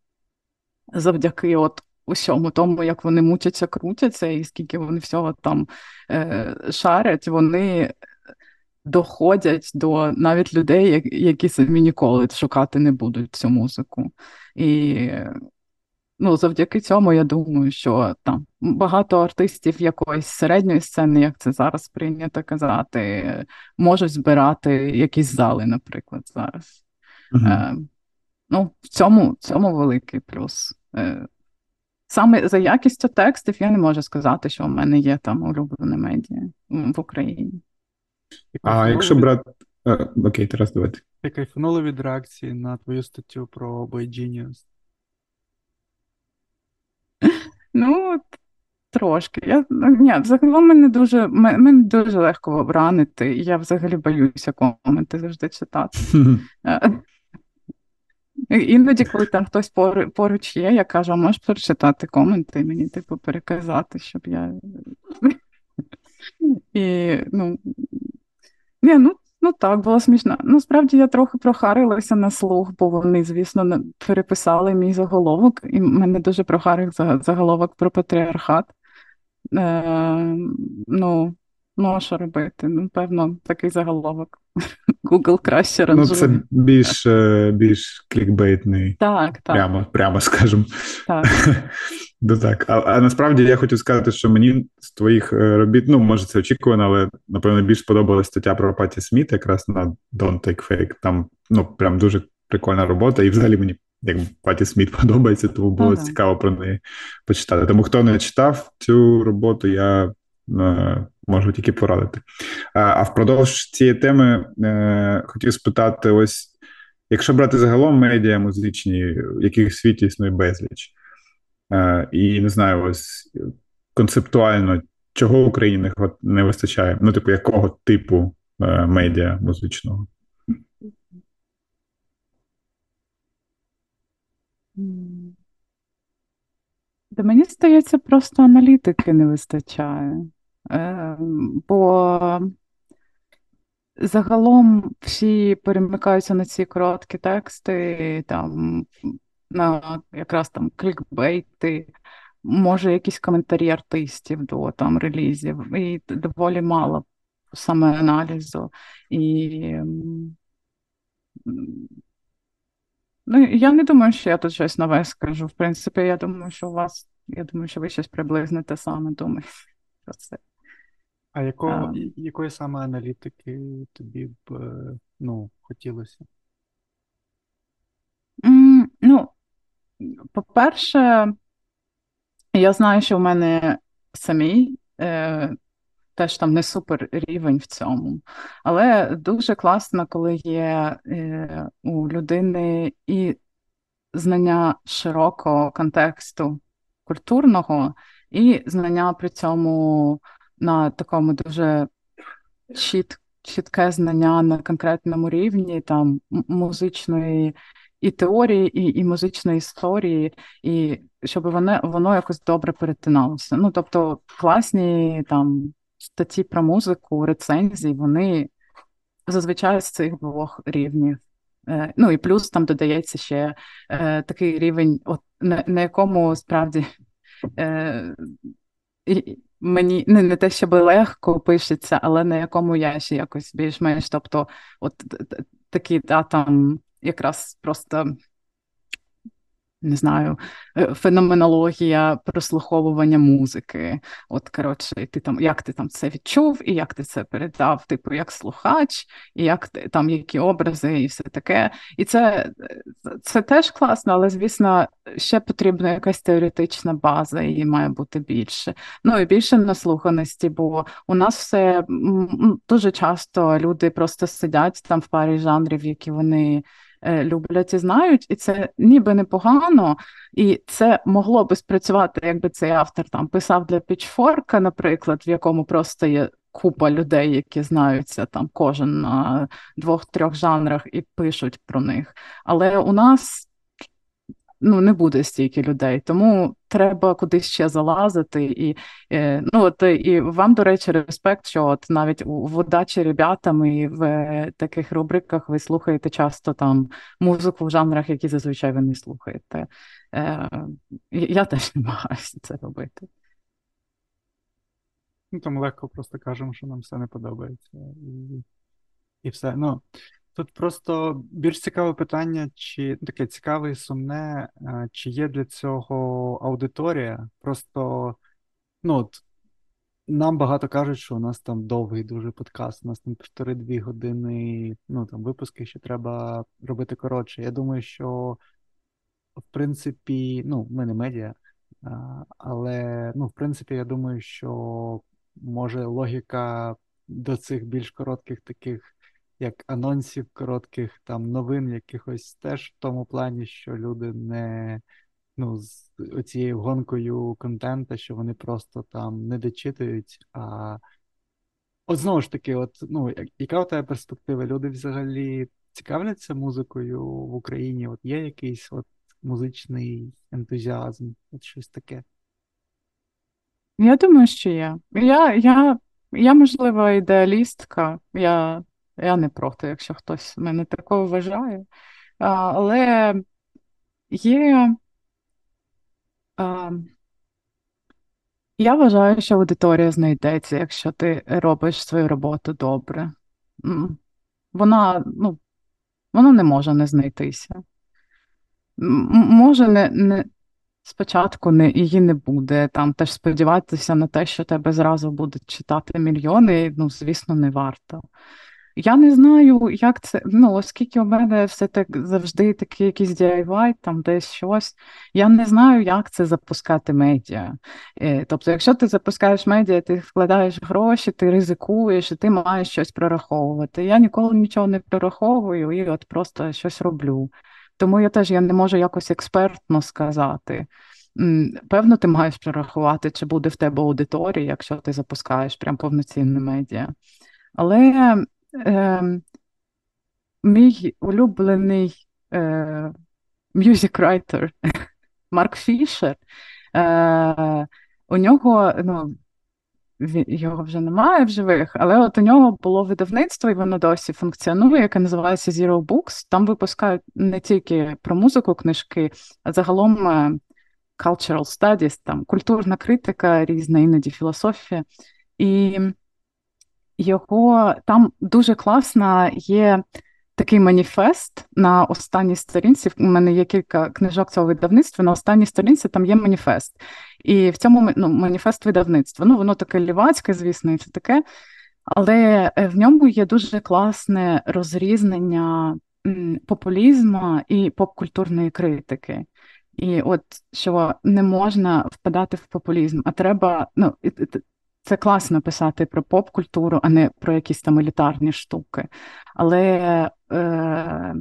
S2: завдяки от усьому тому, як вони мучаться, крутяться, і скільки вони всього там е, шарять, вони доходять до навіть людей, які самі ніколи шукати не будуть цю музику. І ну, завдяки цьому я думаю, що там багато артистів якоїсь середньої сцени, як це зараз прийнято казати, можуть збирати якісь зали, наприклад, зараз. Угу. Е, Ну, в цьому, в цьому великий плюс. Е, Саме за якістю текстів я не можу сказати, що у мене є там улюблене медіа в Україні.
S1: А якщо брати. Окей, Тарас, давайте.
S4: Я кайфанула від реакції на твою статтю про Boy Genius.
S2: Ну, трошки. Я, ну, ні, Загалом мене дуже мене дуже легко обранити. Я взагалі боюся коменти завжди читати. Е, іноді, коли там хтось поруч є, я кажу, а можеш прочитати коменти і мені, типу, переказати, щоб я. [LAUGHS] І, ну, ні, ну, Ну так, було смішно. Ну, справді я трохи прохарилася на слух, бо вони, звісно, переписали мій заголовок, і мене дуже прохарив заголовок про патріархат. Е, Ну, Ну, що робити? Ну, певно, такий заголовок. Google краще ранжує.
S1: Ну, це більш більш клікбейтний.
S2: Так, так.
S1: Прямо, прямо скажемо.
S2: Так. [LAUGHS]
S1: Ну так. А, а насправді я хочу сказати, що мені з твоїх е, робіт, ну, може, це очікувано, але напевно більш сподобалась стаття про Паті Сміт, якраз на Don't Take Fake. Там ну, прям дуже прикольна робота, і взагалі мені як Паті Сміт [LAUGHS] подобається, тому було ага. цікаво про неї почитати. Тому хто не читав цю роботу, я е, можу тільки порадити. А, впродовж цієї теми е, хотів спитати: ось. Якщо брати загалом медіа музичні, яких в світі існує безліч, е, і не знаю, ось концептуально, чого Україні не вистачає? Ну, типу, якого типу е, медіа музичного?
S2: Да мені здається, просто аналітики не вистачає. Е, Бо загалом всі перемикаються на ці короткі тексти, там на якраз там клікбейти, може, якісь коментарі артистів до там релізів, і доволі мало саме аналізу. І Ну, я не думаю, що я тут щось нове скажу. В принципі, я думаю, що у вас, я думаю, що ви щось приблизно те саме думаєте про це.
S4: А якого, а, якої саме аналітики тобі б е, ну, хотілося?
S2: Ну, по-перше, я знаю, що в мене самій е, теж там не супер рівень в цьому. Але дуже класно, коли є е, у людини і знання широкого контексту культурного, і знання при цьому на такому дуже чіт, чітке знання на конкретному рівні там музичної. І теорії, і і музичної історії, і щоб воно воно якось добре перетиналося. Ну тобто класні там статті про музику, рецензії, вони зазвичай з цих двох рівнів. Е, ну і плюс там додається ще е, такий рівень, от на, на якому справді е, мені не, не те, щоб легко пишеться, але на якому я ще якось більш-менш. Тобто, от такі да, там якраз просто не знаю, е, феноменологія прослуховування музики. От, коротше, ти там, як ти там це відчув, і як ти це передав, типу, як слухач, і як там які образи, і все таке. І це це теж класно, але, звісно, ще потрібна якась теоретична база, її має бути більше. Ну і більше наслуханості, бо у нас все дуже часто люди просто сидять там в парі жанрів, які вони. Е, люблять і знають, і це ніби непогано, і це могло би спрацювати, якби цей автор там писав для Пічфорка, наприклад, в якому просто є купа людей, які знаються там кожен на двох-трьох жанрах і пишуть про них. Але у нас ну не буде стільки людей, тому треба кудись ще залазити. І е, ну от і вам, до речі, респект, що от навіть у водачі ребятами в таких рубриках ви слухаєте часто там музику в жанрах, які зазвичай ви не слухаєте. Е, Я теж [LAUGHS] намагаюся це робити.
S4: Ну, Тому легко просто кажемо, що нам все не подобається. І і все. Ну, Тут просто більш цікаве питання, чи таке цікаве і сумне, е, чи є для цього аудиторія? Просто ну, от, нам багато кажуть, що у нас там довгий дуже подкаст, у нас там півтори-дві години, ну там випуски ще треба робити коротше. Я думаю, що в принципі, ну, ми не медіа, але ну, в принципі, я думаю, що може логіка до цих більш коротких таких як анонсів коротких, там новин якихось теж в тому плані, що люди не ну, з оцією гонкою контента, що вони просто там не дочитують. а От знову ж таки, от, ну, яка у тебе перспектива? Люди взагалі цікавляться музикою в Україні? От Є якийсь от музичний ентузіазм, от щось таке?
S2: Я думаю, що є. Я, я, я можливо, ідеалістка. Я я не проти, якщо хтось мене такого вважає. Але є Я вважаю, що аудиторія знайдеться, якщо ти робиш свою роботу добре. Вона ну, вона не може не знайтися. Може, не, не, спочатку не, її не буде. Там теж сподіватися на те, що тебе зразу будуть читати мільйони, ну, звісно, не варто. Я не знаю, як це, ну, оскільки у мене все так завжди такий якийсь DIY, там десь щось. Я не знаю, як це запускати медіа. Е, тобто, якщо ти запускаєш медіа, ти вкладаєш гроші, ти ризикуєш, і ти маєш щось прораховувати. Я ніколи нічого не прораховую і от просто щось роблю. Тому я теж я не можу якось експертно сказати. Певно, ти маєш прорахувати, чи буде в тебе аудиторія, якщо ти запускаєш прям повноцінне медіа. Але е, мій улюблений е, мюзик-райтер [LAUGHS] Марк Фішер, е, у нього ну, його вже немає в живих, але от у нього було видавництво, і воно досі функціонує, яке називається Zero Books. Там випускають не тільки про музику книжки, а загалом е, cultural studies, там культурна критика, різна, іноді філософія. І його там дуже класна є такий маніфест на останній сторінці. У мене є кілька книжок цього видавництва. На останній сторінці там є маніфест. І в цьому ну, маніфест видавництва. Ну, воно таке лівацьке, звісно, і все таке. Але е, в ньому є дуже класне розрізнення популізму і попкультурної критики. І от що не можна впадати в популізм, а треба ну це класно писати про поп-культуру, а не про якісь там елітарні штуки. Але е,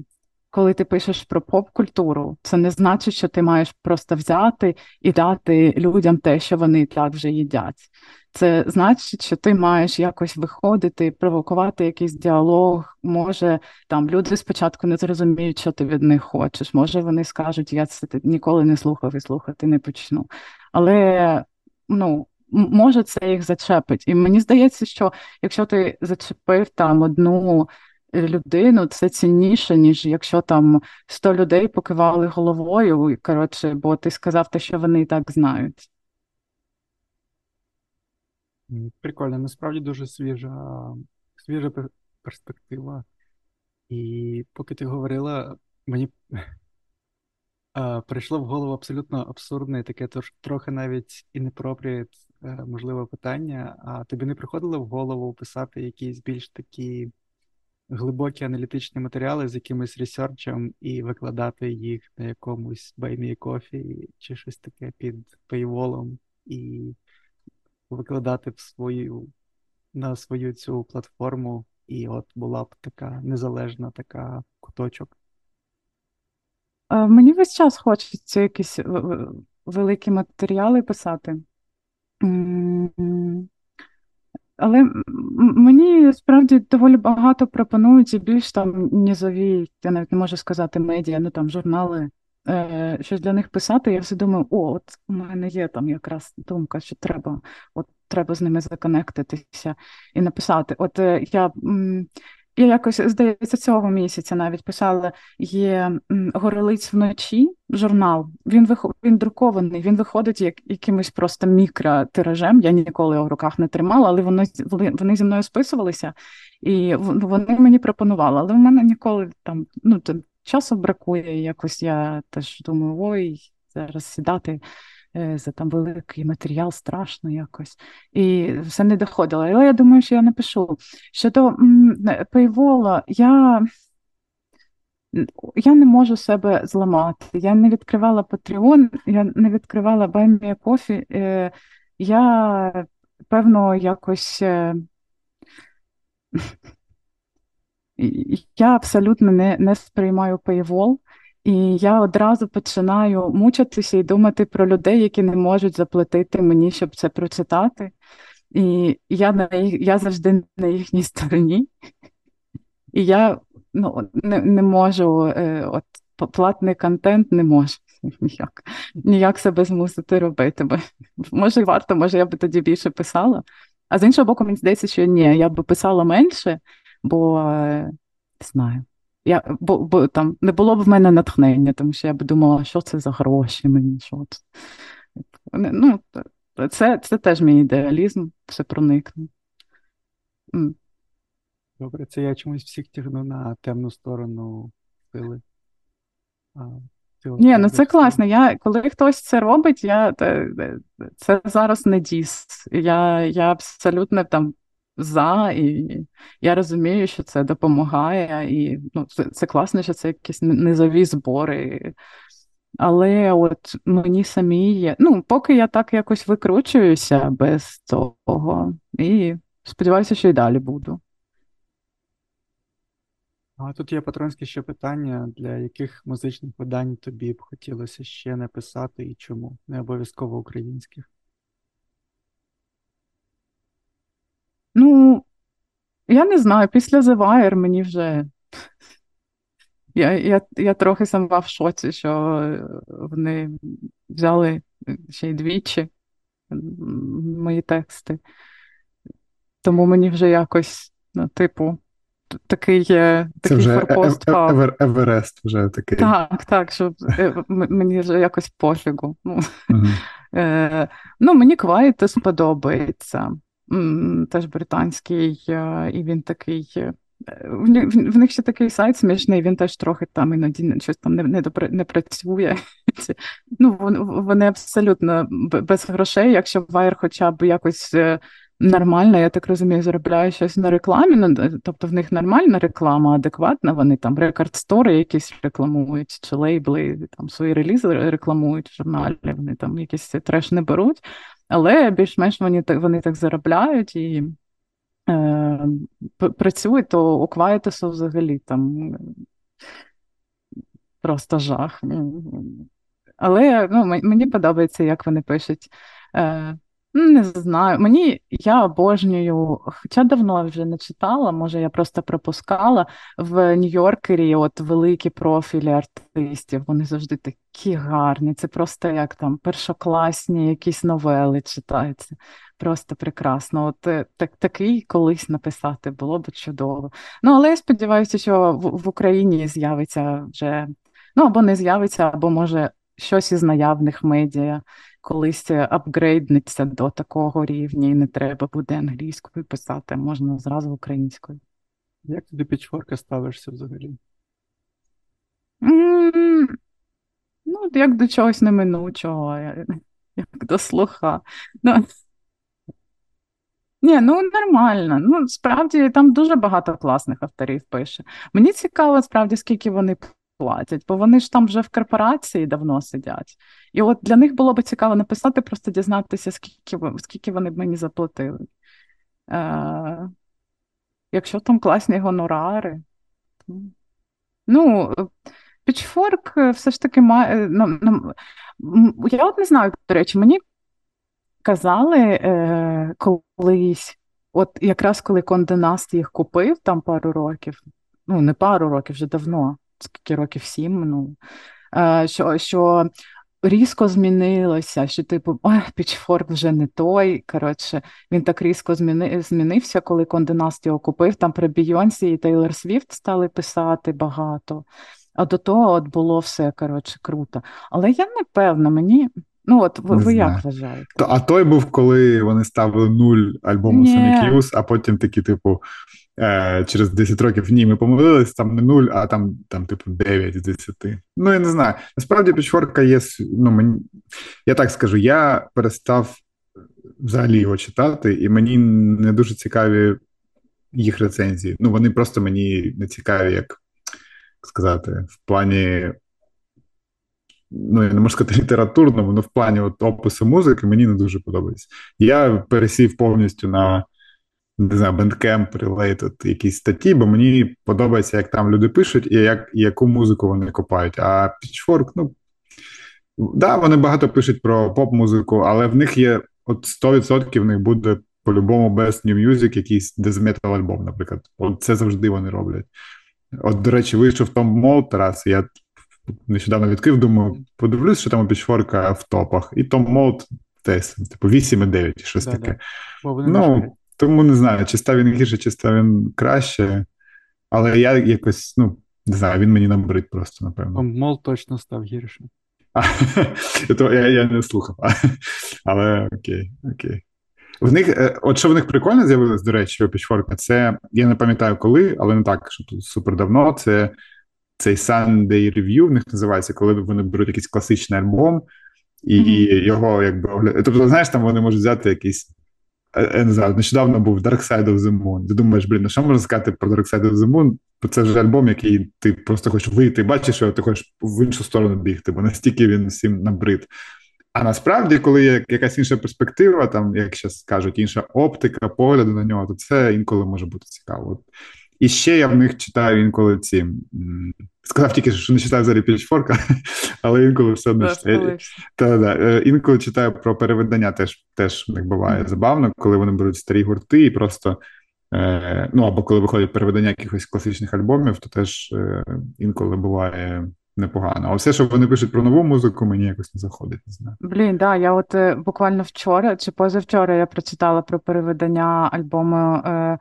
S2: коли ти пишеш про поп-культуру, це не значить, що ти маєш просто взяти і дати людям те, що вони так вже їдять. Це значить, що ти маєш якось виходити, провокувати якийсь діалог. Може, там люди спочатку не зрозуміють, що ти від них хочеш. Може, вони скажуть, я це ніколи не слухав і слухати не почну. Але ну, може це їх зачепить. І мені здається, що якщо ти зачепив там одну людину, це цінніше, ніж якщо там 100 людей покивали головою, коротше, бо ти сказав те, що вони і так знають.
S4: Прикольно, насправді дуже свіжа, свіжа перспектива. І поки ти говорила, мені прийшло в голову абсолютно абсурдне, таке трохи навіть inappropriate, можливе питання. А тобі не приходило в голову писати якісь більш такі глибокі аналітичні матеріали з якимось research ем і викладати їх на якомусь Buy Me Coffee чи щось таке під paywall ом, і викладати в свою на свою цю платформу, і от була б така незалежна така куточок.
S2: Мені весь час хочеться якісь великі матеріали писати. Але мені справді доволі багато пропонують і більш там нізові, я навіть не можу сказати, медіа, ну там журнали, е, щось для них писати. Я все думаю, о, от у мене є там якраз думка, що треба, от треба з ними законектитися і написати. От е, я я якось, здається, цього місяця навіть писала є Горелиць вночі журнал. Він вих... він друкований, він виходить як якимось просто мікротиражем. Я ніколи його в руках не тримала, але вони вони зі мною списувалися, і вони мені пропонували. Але в мене ніколи там ну, часу бракує. Якось я теж думаю, ой, зараз сідати. Е, за там великий матеріал, страшно якось. І все не доходило. Але я думаю, що я напишу. Щодо Пейвола, я я не можу себе зламати. Я не відкривала Patreon, я не відкривала Баймія Кофі. Е, я, певно, якось. Е, [LAUGHS] я абсолютно не не сприймаю Paywall. І я одразу починаю мучитися і думати про людей, які не можуть заплатити мені, щоб це прочитати. І я на їх, я завжди на їхній стороні. І я ну, не не можу, е, от платний контент не можу [LAUGHS] ніяк ніяк себе змусити робити. Бо, Може, варто, може, я би тоді більше писала. А з іншого боку, мені здається, що ні, я би писала менше, бо е, не знаю. Я, Бо бо там не було б в мене натхнення, тому що я б думала, що це за гроші мені. що це. Ну, Це це теж мій ідеалізм, все проникне.
S4: Добре, це я чомусь всіх тягну на темну сторону сили.
S2: Ні, ну це класно. Я, Коли хтось це робить, я, це зараз не діс. Я я абсолютно там за, і я розумію, що це допомагає, і ну, це це класно, що це якісь низові збори. Але от мені самі є. Ну, поки я так якось викручуюся без цього, і сподіваюся, що і далі буду.
S4: А тут є патронське ще питання, для яких музичних видань тобі б хотілося ще написати і чому? Не обов'язково українських.
S2: Ну, я не знаю, після The Wire мені вже. Я я, я трохи сама в шоці, що вони взяли ще й двічі мої тексти. Тому мені вже якось, ну, типу, такий такий Це вже форпост.
S1: Евер, Еверест вже такий.
S2: Так, так, щоб е, мені вже якось пофігу. Ну, [LAUGHS] е, ну Мені Quietus подобається. Теж британський, е, і він такий. В, в них ще такий сайт смішний, він теж трохи там іноді щось там не не, допр... не працює. [LAUGHS] Ну, Вони абсолютно без грошей, якщо Wire хоча б якось нормально, я так розумію, заробляю щось на рекламі. Ну, тобто в них нормальна реклама, адекватна. Вони там рекорд-стори якісь рекламують, чи лейбли, там свої релізи рекламують в журналі, вони там якийсь треш не беруть, але більш-менш вони так вони так заробляють і е, працюють, то у Квайтесу взагалі там просто жах. Але ну, мені подобається, як вони пишуть. Е, не знаю. Мені я обожнюю, хоча давно вже не читала, може я просто пропускала в Нью-Йоркері от великі профілі артистів. Вони завжди такі гарні. Це просто як там першокласні якісь новели читаються. Просто прекрасно. От е, так, такий колись написати було б чудово. Ну, але я сподіваюся, що в, в Україні з'явиться вже, ну або не з'явиться, або може щось із наявних медіа колись апгрейднеться до такого рівня, і не треба буде англійською писати, можна зразу українською.
S4: Як ти до пічворка ставишся взагалі?
S2: Mm, ну, як до чогось неминучого, як до слуха. Ну, ні, ну нормально. Ну, справді там дуже багато класних авторів пише. Мені цікаво, справді, скільки вони платять, бо вони ж там вже в корпорації давно сидять. І от для них було б цікаво написати, просто дізнатися, скільки скільки вони б мені заплатили. Е, Якщо там класні гонорари. Ну, Pitchfork е, все ж таки має. Ну, ну, Я от не знаю, до речі, мені казали е, колись, от якраз коли Конденаст їх купив там пару років, ну не пару років, вже давно скільки років сім минуло, е, що що різко змінилося, що, типу, [LAUGHS] ой, Пічфорк вже не той. Коротше, він так різко зміни, змінився, коли Конденаст його купив. Там про Бійонсі і Тейлор Свіфт стали писати багато. А до того от було все коротше, круто. Але я не певна, мені. Ну, от ви, ви як вважаєте?
S1: А той був, коли вони ставили нуль альбому Sonic Youth, а потім такі, типу, е, через 10 років ні, ми помилились, там не 0, а там, там типу, 9 з 10. Ну, я не знаю. Насправді, пічворка є. ну, мені, Я так скажу, я перестав взагалі його читати, і мені не дуже цікаві їх рецензії. Ну, вони просто мені не цікаві, як сказати, в плані. Ну, я не можу сказати літературному, але в плані от опису музики мені не дуже подобається. Я пересів повністю на не знаю, Bandcamp, Related, якісь статті, бо мені подобається, як там люди пишуть і як, і яку музику вони копають. А Pitchfork, ну да, вони багато пишуть про поп-музику, але в них є от 100% в них буде по-любому Best New Music, якийсь дезметал альбом, наприклад. От це завжди вони роблять. От, до речі, вийшов Tomb Mold Тарас, я нещодавно відкрив, думаю, подивлюсь, що там у Pitchfork в топах. І Tomb Mold десь, типу, 8,9, щось да, таке. Да. Ну, тому не знаю, чи став він гірше, чи став він краще. Але я якось, ну, не знаю, він мені набрид просто, напевно.
S4: Mold точно став гірше. [LAUGHS]
S1: я я не слухав. [LAUGHS] Але окей, окей. В них, е, От що в них прикольно з'явилось, до речі, у Pitchfork, це я не пам'ятаю коли, але не так, що тут супер давно. Це цей Sunday Review в них називається, коли вони беруть якийсь класичний альбом і mm-hmm. його якби огляд. Тобто, знаєш, там вони можуть взяти якийсь. Я не знаю, нещодавно був Dark Side of the Moon. Ти думаєш, блін, ну що можна сказати про Dark Side of the Moon? Бо це вже альбом, який ти просто хочеш вийти, бачиш, що ти хочеш в іншу сторону бігти, бо настільки він всім набрид. А насправді, коли є якась інша перспектива, там, як зараз кажуть, інша оптика, погляду на нього, то це інколи може бути цікаво. От. І ще я в них читаю інколи ці. Сказав тільки, що не читаю взагалі пічфорка, [LAUGHS] але інколи все одно читаю. Та, та, е, інколи читаю про переведення, теж теж як буває mm-hmm. забавно, коли вони беруть старі гурти і просто. Е, ну або коли виходить переведення якихось класичних альбомів, то теж е, інколи буває непогано. А все, що вони пишуть про нову музику, мені якось не заходить. Не знаю.
S2: Блін, да, я от е, буквально вчора чи позавчора я прочитала про переведення альбому е,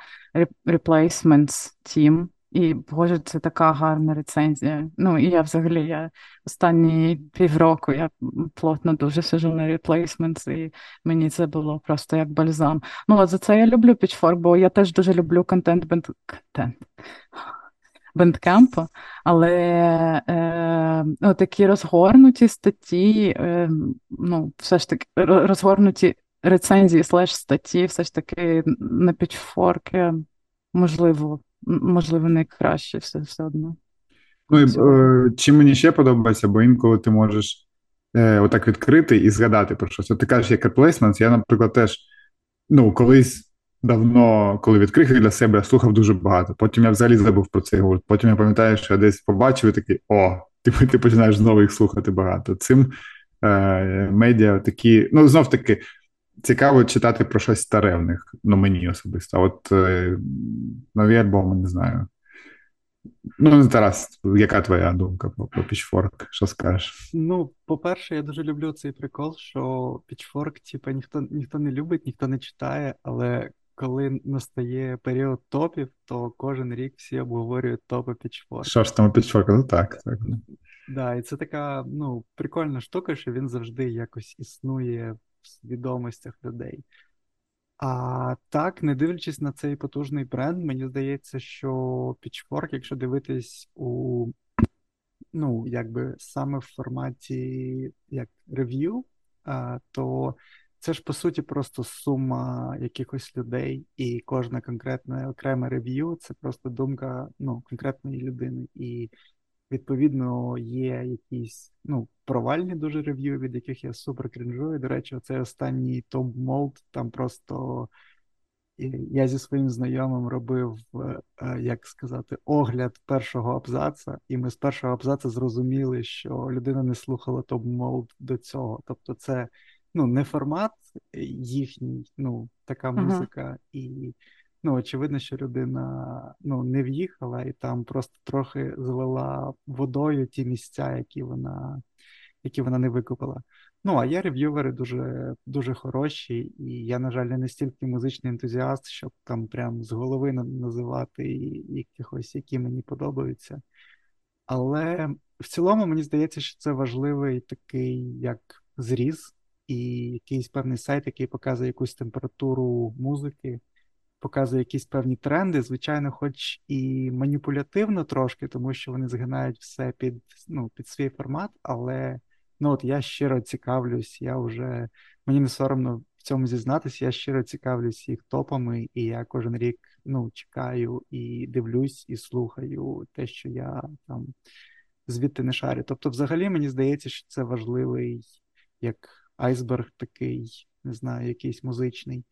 S2: Replacements Team. І боже, це така гарна рецензія. Ну і я взагалі я останні півроку я плотно дуже сижу на Replacements, і мені це було просто як бальзам. Ну от за це я люблю Pitchfork, бо я теж дуже люблю контент контент Bandcamp у, але е, ну, такі розгорнуті статті, е, ну, все ж таки, розгорнуті рецензії слеш статті, все ж таки на Pitchfork и, можливо, можливо, найкраще все все одно.
S1: Ну, і, е, Чим мені ще подобається, бо інколи ти можеш е, отак відкрити і згадати про щось. От ти кажеш, як Replacements, я, наприклад, теж ну, колись давно, коли відкрив для себе, я слухав дуже багато. Потім я взагалі забув про цей гурт. Потім я пам'ятаю, що я десь побачив і такий о, ти, ти починаєш знову їх слухати багато. Цим е, медіа такі, ну знов таки. Цікаво читати про щось старе в них, ну мені особисто. От е, нові альбоми не знаю. Ну, Тарас, яка твоя думка про, про Pitchfork? Що скажеш?
S4: Ну, по-перше, я дуже люблю цей прикол, що Pitchfork, типу, ніхто ніхто не любить, ніхто не читає, але коли настає період топів, то кожен рік всі обговорюють топи Pitchfork.
S1: Що ж там Pitchfork? Ну так. так.
S4: Да, і це така ну, прикольна штука, що він завжди якось існує в свідомостях людей. А так, не дивлячись на цей потужний бренд, мені здається, що Pitchfork, якщо дивитись у ну, якби саме в форматі як рев'ю, то це ж по суті просто сума якихось людей, і кожне конкретне окреме рев'ю це просто думка ну, конкретної людини. І відповідно є якісь ну, провальні дуже рев'ю, від яких я супер крінжую. До речі, оцей останній топ молд там просто. Я зі своїм знайомим робив, е, як сказати, огляд першого абзаца, і ми з першого абзаца зрозуміли, що людина не слухала топ молд до цього. Тобто, це ну, не формат їхній, ну, така музика, uh-huh. і ну, очевидно, що людина ну, не в'їхала і там просто трохи залила водою ті місця, які вона які вона не викупила. Ну, а є рев'ювери дуже дуже хороші, і я, на жаль, не настільки музичний ентузіаст, щоб там прям з голови називати якихось, які мені подобаються. Але в цілому мені здається, що це важливий такий як зріз і якийсь певний сайт, який показує якусь температуру музики, показує якісь певні тренди, звичайно, хоч і маніпулятивно трошки, тому що вони згинають все під ну, під свій формат, але ну от я щиро цікавлюсь, я вже мені не соромно в цьому зізнатися, я щиро цікавлюсь їх топами, і я кожен рік ну, чекаю і дивлюсь, і слухаю те, що я там звідти не шарю. Тобто, взагалі, мені здається, що це важливий як айсберг такий, не знаю, якийсь музичний.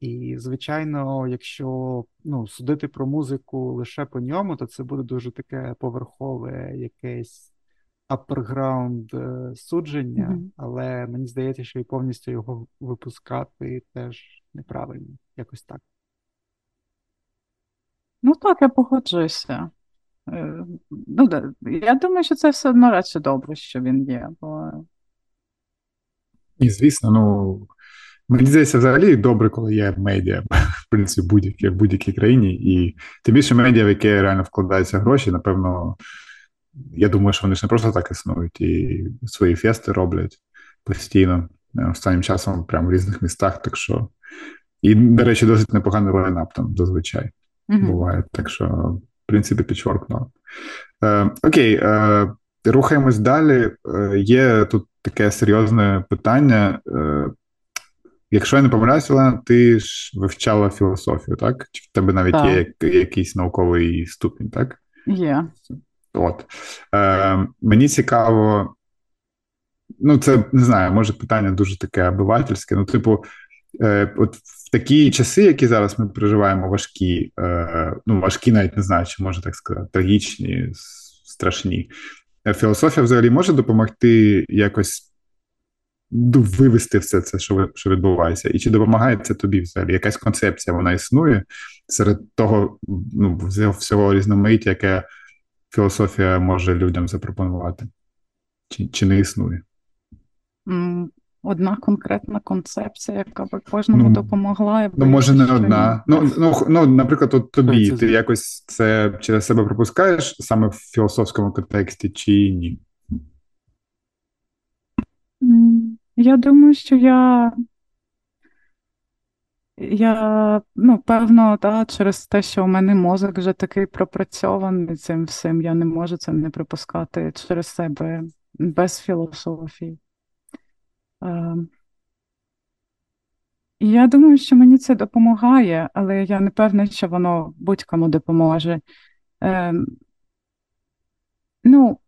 S4: І, звичайно, якщо ну, судити про музику лише по ньому, то це буде дуже таке поверхове якесь аперграунд судження, mm-hmm. але мені здається, що і повністю його випускати теж неправильно, якось так.
S2: Ну так, я погоджуюся. Е, ну, Я думаю, що це все одно радше добре, що він є, бо
S1: і, звісно, ну мені здається, взагалі добре, коли є медіа, [LAUGHS] в принципі, будь-якій в будь-якій країні. І тим більше медіа, в яке реально вкладаються гроші, напевно, я думаю, що вони ж не просто так існують, і свої фести роблять постійно. Е, останнім часом прямо в різних містах. Так що, і, до речі, досить непоганий лайнап там зазвичай mm-hmm. буває. Так що, в принципі, підчоркнуло. Е, Окей, е, рухаємось далі. Є тут таке серйозне питання. Е, Якщо я не помиляюся, Олена, ти ж вивчала філософію, так? Чи в тебе навіть так. є якийсь науковий ступінь, так?
S2: Є.
S1: От. Е, Мені цікаво, ну, це не знаю, може питання дуже таке обивательське. Ну, типу, е, от в такі часи, які зараз ми проживаємо, важкі, е, ну, важкі, навіть не знаю, чи можна так сказати, трагічні, страшні. Е, філософія взагалі може допомогти якось вивести все це, що що відбувається, і чи допомагає це тобі взагалі? Якась концепція вона існує серед того ну, всього різноманіття, яке філософія може людям запропонувати? Чи, Чи не існує?
S2: Одна конкретна концепція, яка б кожному ну, допомогла.
S1: Ну, може, не одна. Ну, ну, ну, наприклад, от тобі ти якось це через себе пропускаєш саме в філософському контексті, чи ні?
S2: Я думаю, що я. Я, ну, певно, да, через те, що у мене мозок вже такий пропрацьований цим всім, я не можу це не припускати через себе без філософії. Ем, я думаю, що мені це допомагає, але я не певна, що воно будь-кому допоможе. Ем, ну,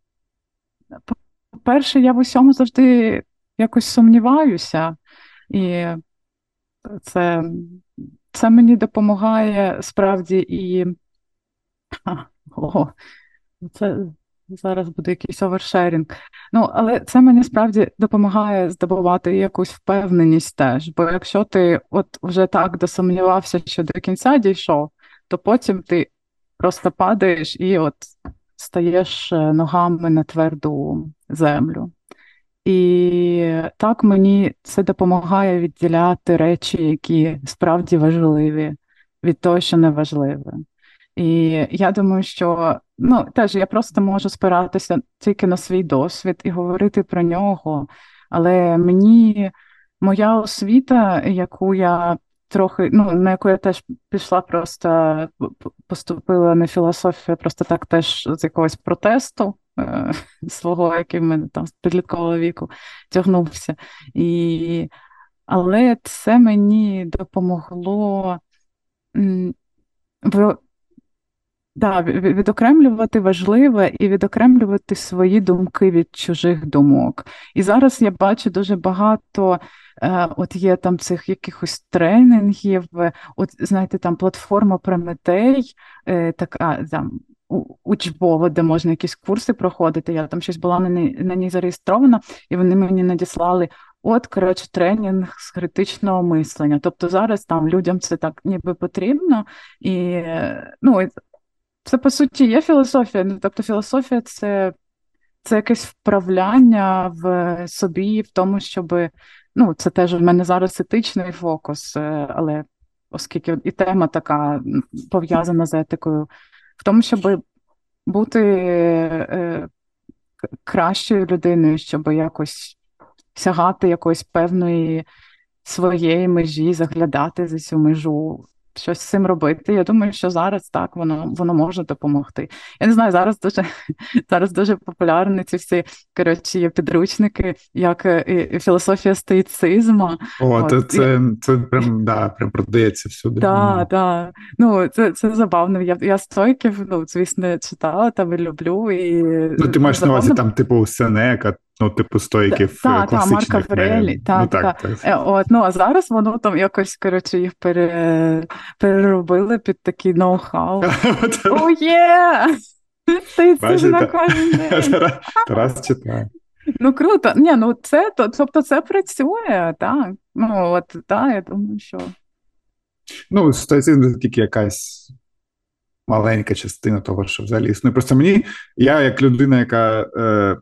S2: по-перше, я в усьому завжди якось сумніваюся, і це це мені допомагає справді і. О, це Зараз буде якийсь овершерінг. Ну, але це мені справді допомагає здобувати якусь впевненість теж. Бо якщо ти от вже так досумнівався, що до кінця дійшов, то потім ти просто падаєш і от стаєш е, ногами на тверду землю. І так мені це допомагає відділяти речі, які справді важливі, від того, що не важливе. І я думаю, що ну теж я просто можу спиратися тільки на свій досвід і говорити про нього. Але мені моя освіта, яку я трохи, ну на яку я теж пішла, просто поступила на філософію, просто так теж з якогось протесту е, [LAUGHS] свого, який в мене там з підліткового віку тягнувся. І... Але це мені допомогло. В Да, відокремлювати важливе і відокремлювати свої думки від чужих думок. І зараз я бачу дуже багато. Е, от є там цих якихось тренінгів, от знаєте, там платформа Прометей, е, така там учбова, де можна якісь курси проходити. Я там щось була на ній, на ній зареєстрована, і вони мені надіслали. От, коротше, тренінг з критичного мислення. Тобто зараз там людям це так ніби потрібно, і ну, це по суті є філософія. Ну, Тобто, філософія це це якесь вправляння в собі, в тому, щоб ну, це теж у мене зараз етичний фокус, е, але оскільки і тема така пов'язана з етикою, в тому, щоб бути е, кращою людиною, щоб якось сягати якоїсь певної своєї межі, заглядати за цю межу щось з цим робити. Я думаю, що зараз так воно воно може допомогти. Я не знаю, зараз дуже [LAUGHS] зараз дуже популярні ці всі коротше, є підручники, як і, і філософія стоїцизму.
S1: О, От. це це прям да, прям продається всюди.
S2: Так, так. Ну, це це забавно. Я я стойків, ну, звісно, читала там і люблю. І
S1: Ну, ти маєш на увазі там, типу, Сенека, Ну, типу, стойків
S2: Так, так, Марка Фрелі, так, ну, так, так. так. От, ну, а зараз воно там якось, коротше, їх пере... переробили під такий ноу-хау. [LAUGHS] О, є! Ти це на кожен [LAUGHS] день.
S1: Тарас читає.
S2: Ну, круто. Ні, ну це, тобто це працює, так. Ну, от, так, я думаю, що.
S1: Ну, стоїцизм це тільки якась маленька частина того, що взагалі існує. Просто мені, я як людина, яка. Е,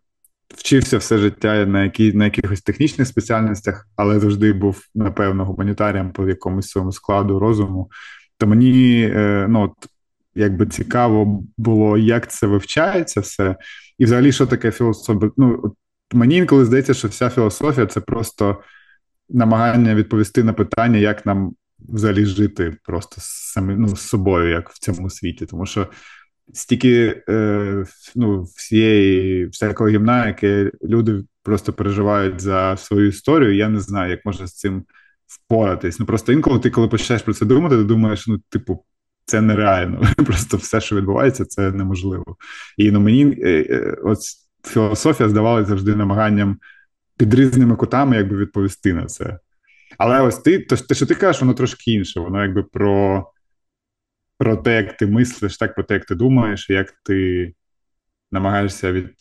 S1: вчився все життя на які, на якихось технічних спеціальностях, але завжди був, напевно, гуманітарієм по якомусь своєму складу розуму. То мені е, ну, от, якби цікаво було, як це вивчається все. і взагалі, що таке філософія? Ну, Мені інколи здається, що вся філософія це просто намагання відповісти на питання, як нам взагалі жити просто самі, ну, з собою, як в цьому світі. Тому що стільки е, ну, всієї всякого гімна, яке люди просто переживають за свою історію, я не знаю, як можна з цим впоратись. Ну просто інколи ти, коли починаєш про це думати, ти думаєш, ну, типу, це нереально. [LAUGHS] Просто все, що відбувається, це неможливо. І ну, мені е, е, от філософія здавалася завжди намаганням під різними кутами якби відповісти на це. Але ось ти, то, те, що ти кажеш, воно трошки інше. Воно якби про про те, як ти мислиш, так про те, як ти думаєш, як ти намагаєшся від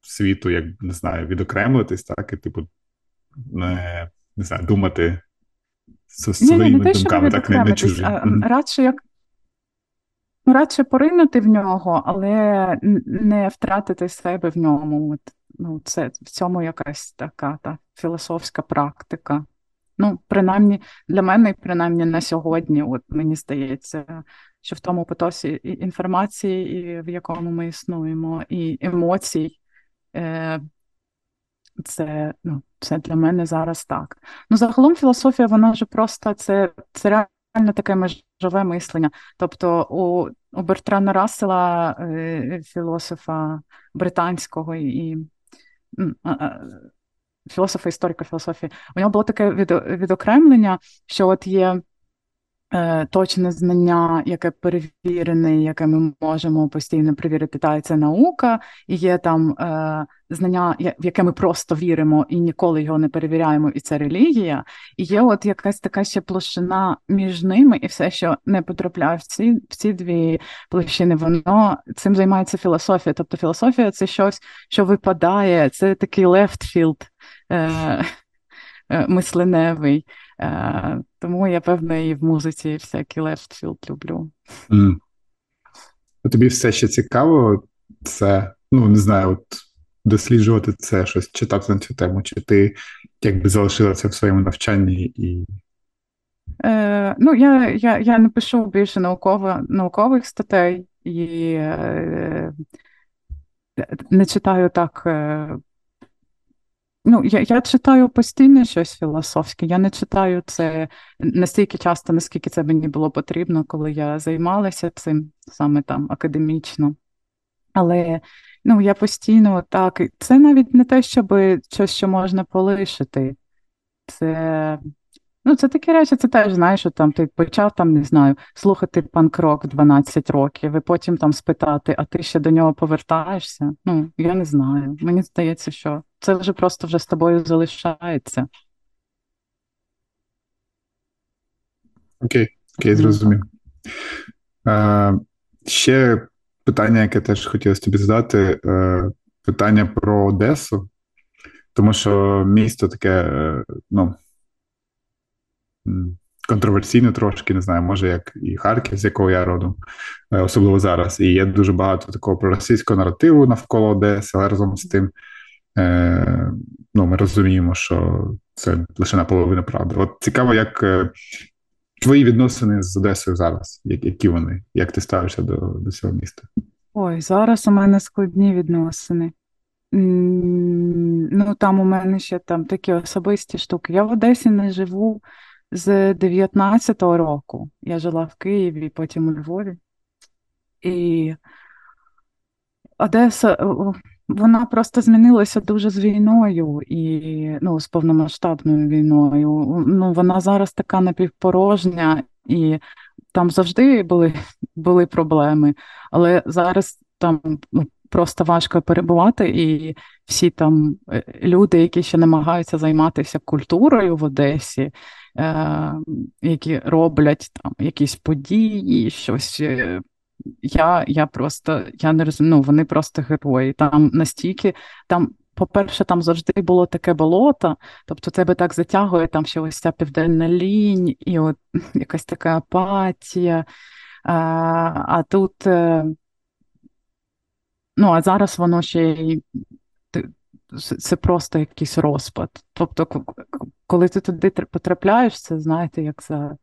S1: світу, як не знаю, відокремитись, так, і типу не не знаю, думати своїми
S2: ні, не
S1: думками, так не, не чужі.
S2: Радше як ну, радше поринути в нього, але не втратити себе в ньому. От, ну, Це в цьому якась така та філософська практика. Ну, принаймні, для мене, принаймні на сьогодні, от мені здається, що в тому потосі інформації, і в якому ми існуємо, і емоцій, е, це ну, це для мене зараз так. Ну, загалом філософія, вона ж просто це це реально таке межове мислення. Тобто у у Бертрана Рассела, е, філософа британського і філософа, історика філософії, у нього було таке відокремлення, що от є Е, точне знання, яке перевірене, яке ми можемо постійно перевірити, та це наука, і є там е, знання, в яке ми просто віримо і ніколи його не перевіряємо, і це релігія. І є от якась така ще площина між ними, і все, що не потрапляє в ці в ці дві площини, воно цим займається філософія. Тобто філософія це щось, що випадає, це такий left field мисленевий. Е, Тому я певно і в музиці всякий left field люблю. Mm.
S1: Тобі все ще цікаво, це, ну не знаю, от досліджувати це, щось читати на цю тему, чи ти якби залишила це в своєму навчанні і.
S2: Е, Ну, я я, я не пишу більше науково, наукових статей і е, не читаю так е, Ну, я я читаю постійно щось філософське. Я не читаю це настільки часто, наскільки це мені було потрібно, коли я займалася цим саме там академічно. Але ну, я постійно так. Це навіть не те, щоб щось, що можна полишити. Це Ну, це такі речі, це теж знаєш, що там ти почав там, не знаю, слухати панк-рок 12 років, і потім там спитати, а ти ще до нього повертаєшся? Ну, я не знаю. Мені здається, що це вже просто вже з тобою залишається.
S1: Окей, окей, зрозумів. Е, Ще питання, яке теж хотілося тобі задати, е, питання про Одесу, тому що місто таке, е, ну контроверсійно трошки, не знаю, може, як і Харків, з якого я родом, е, особливо зараз. І є дуже багато такого проросійського наративу навколо Одеси, але разом з тим ну, ми розуміємо, що це лише наполовину правда. От цікаво, як е, твої відносини з Одесою зараз, які вони, як ти ставишся до, до цього міста?
S2: Ой, зараз у мене складні відносини. Ну, там у мене ще там такі особисті штуки. Я в Одесі не живу з 19-го року. Я жила в Києві, потім у Львові. І Одеса, вона просто змінилася дуже з війною і ну, з повномасштабною війною. Ну, Вона зараз така напівпорожня, і там завжди були були проблеми, але зараз там ну, просто важко перебувати, і всі там е, люди, які ще намагаються займатися культурою в Одесі, е, які роблять там якісь події, щось. Я я просто я не розумію, ну, вони просто герої. Там настільки там, по-перше, там завжди було таке болото, тобто тебе так затягує, там ще ось ця південна лінь, і от [LAUGHS] якась така апатія. А а тут, е, ну, а зараз воно ще й це просто якийсь розпад. Тобто, коли ти туди потрапляєш, це знаєте, як за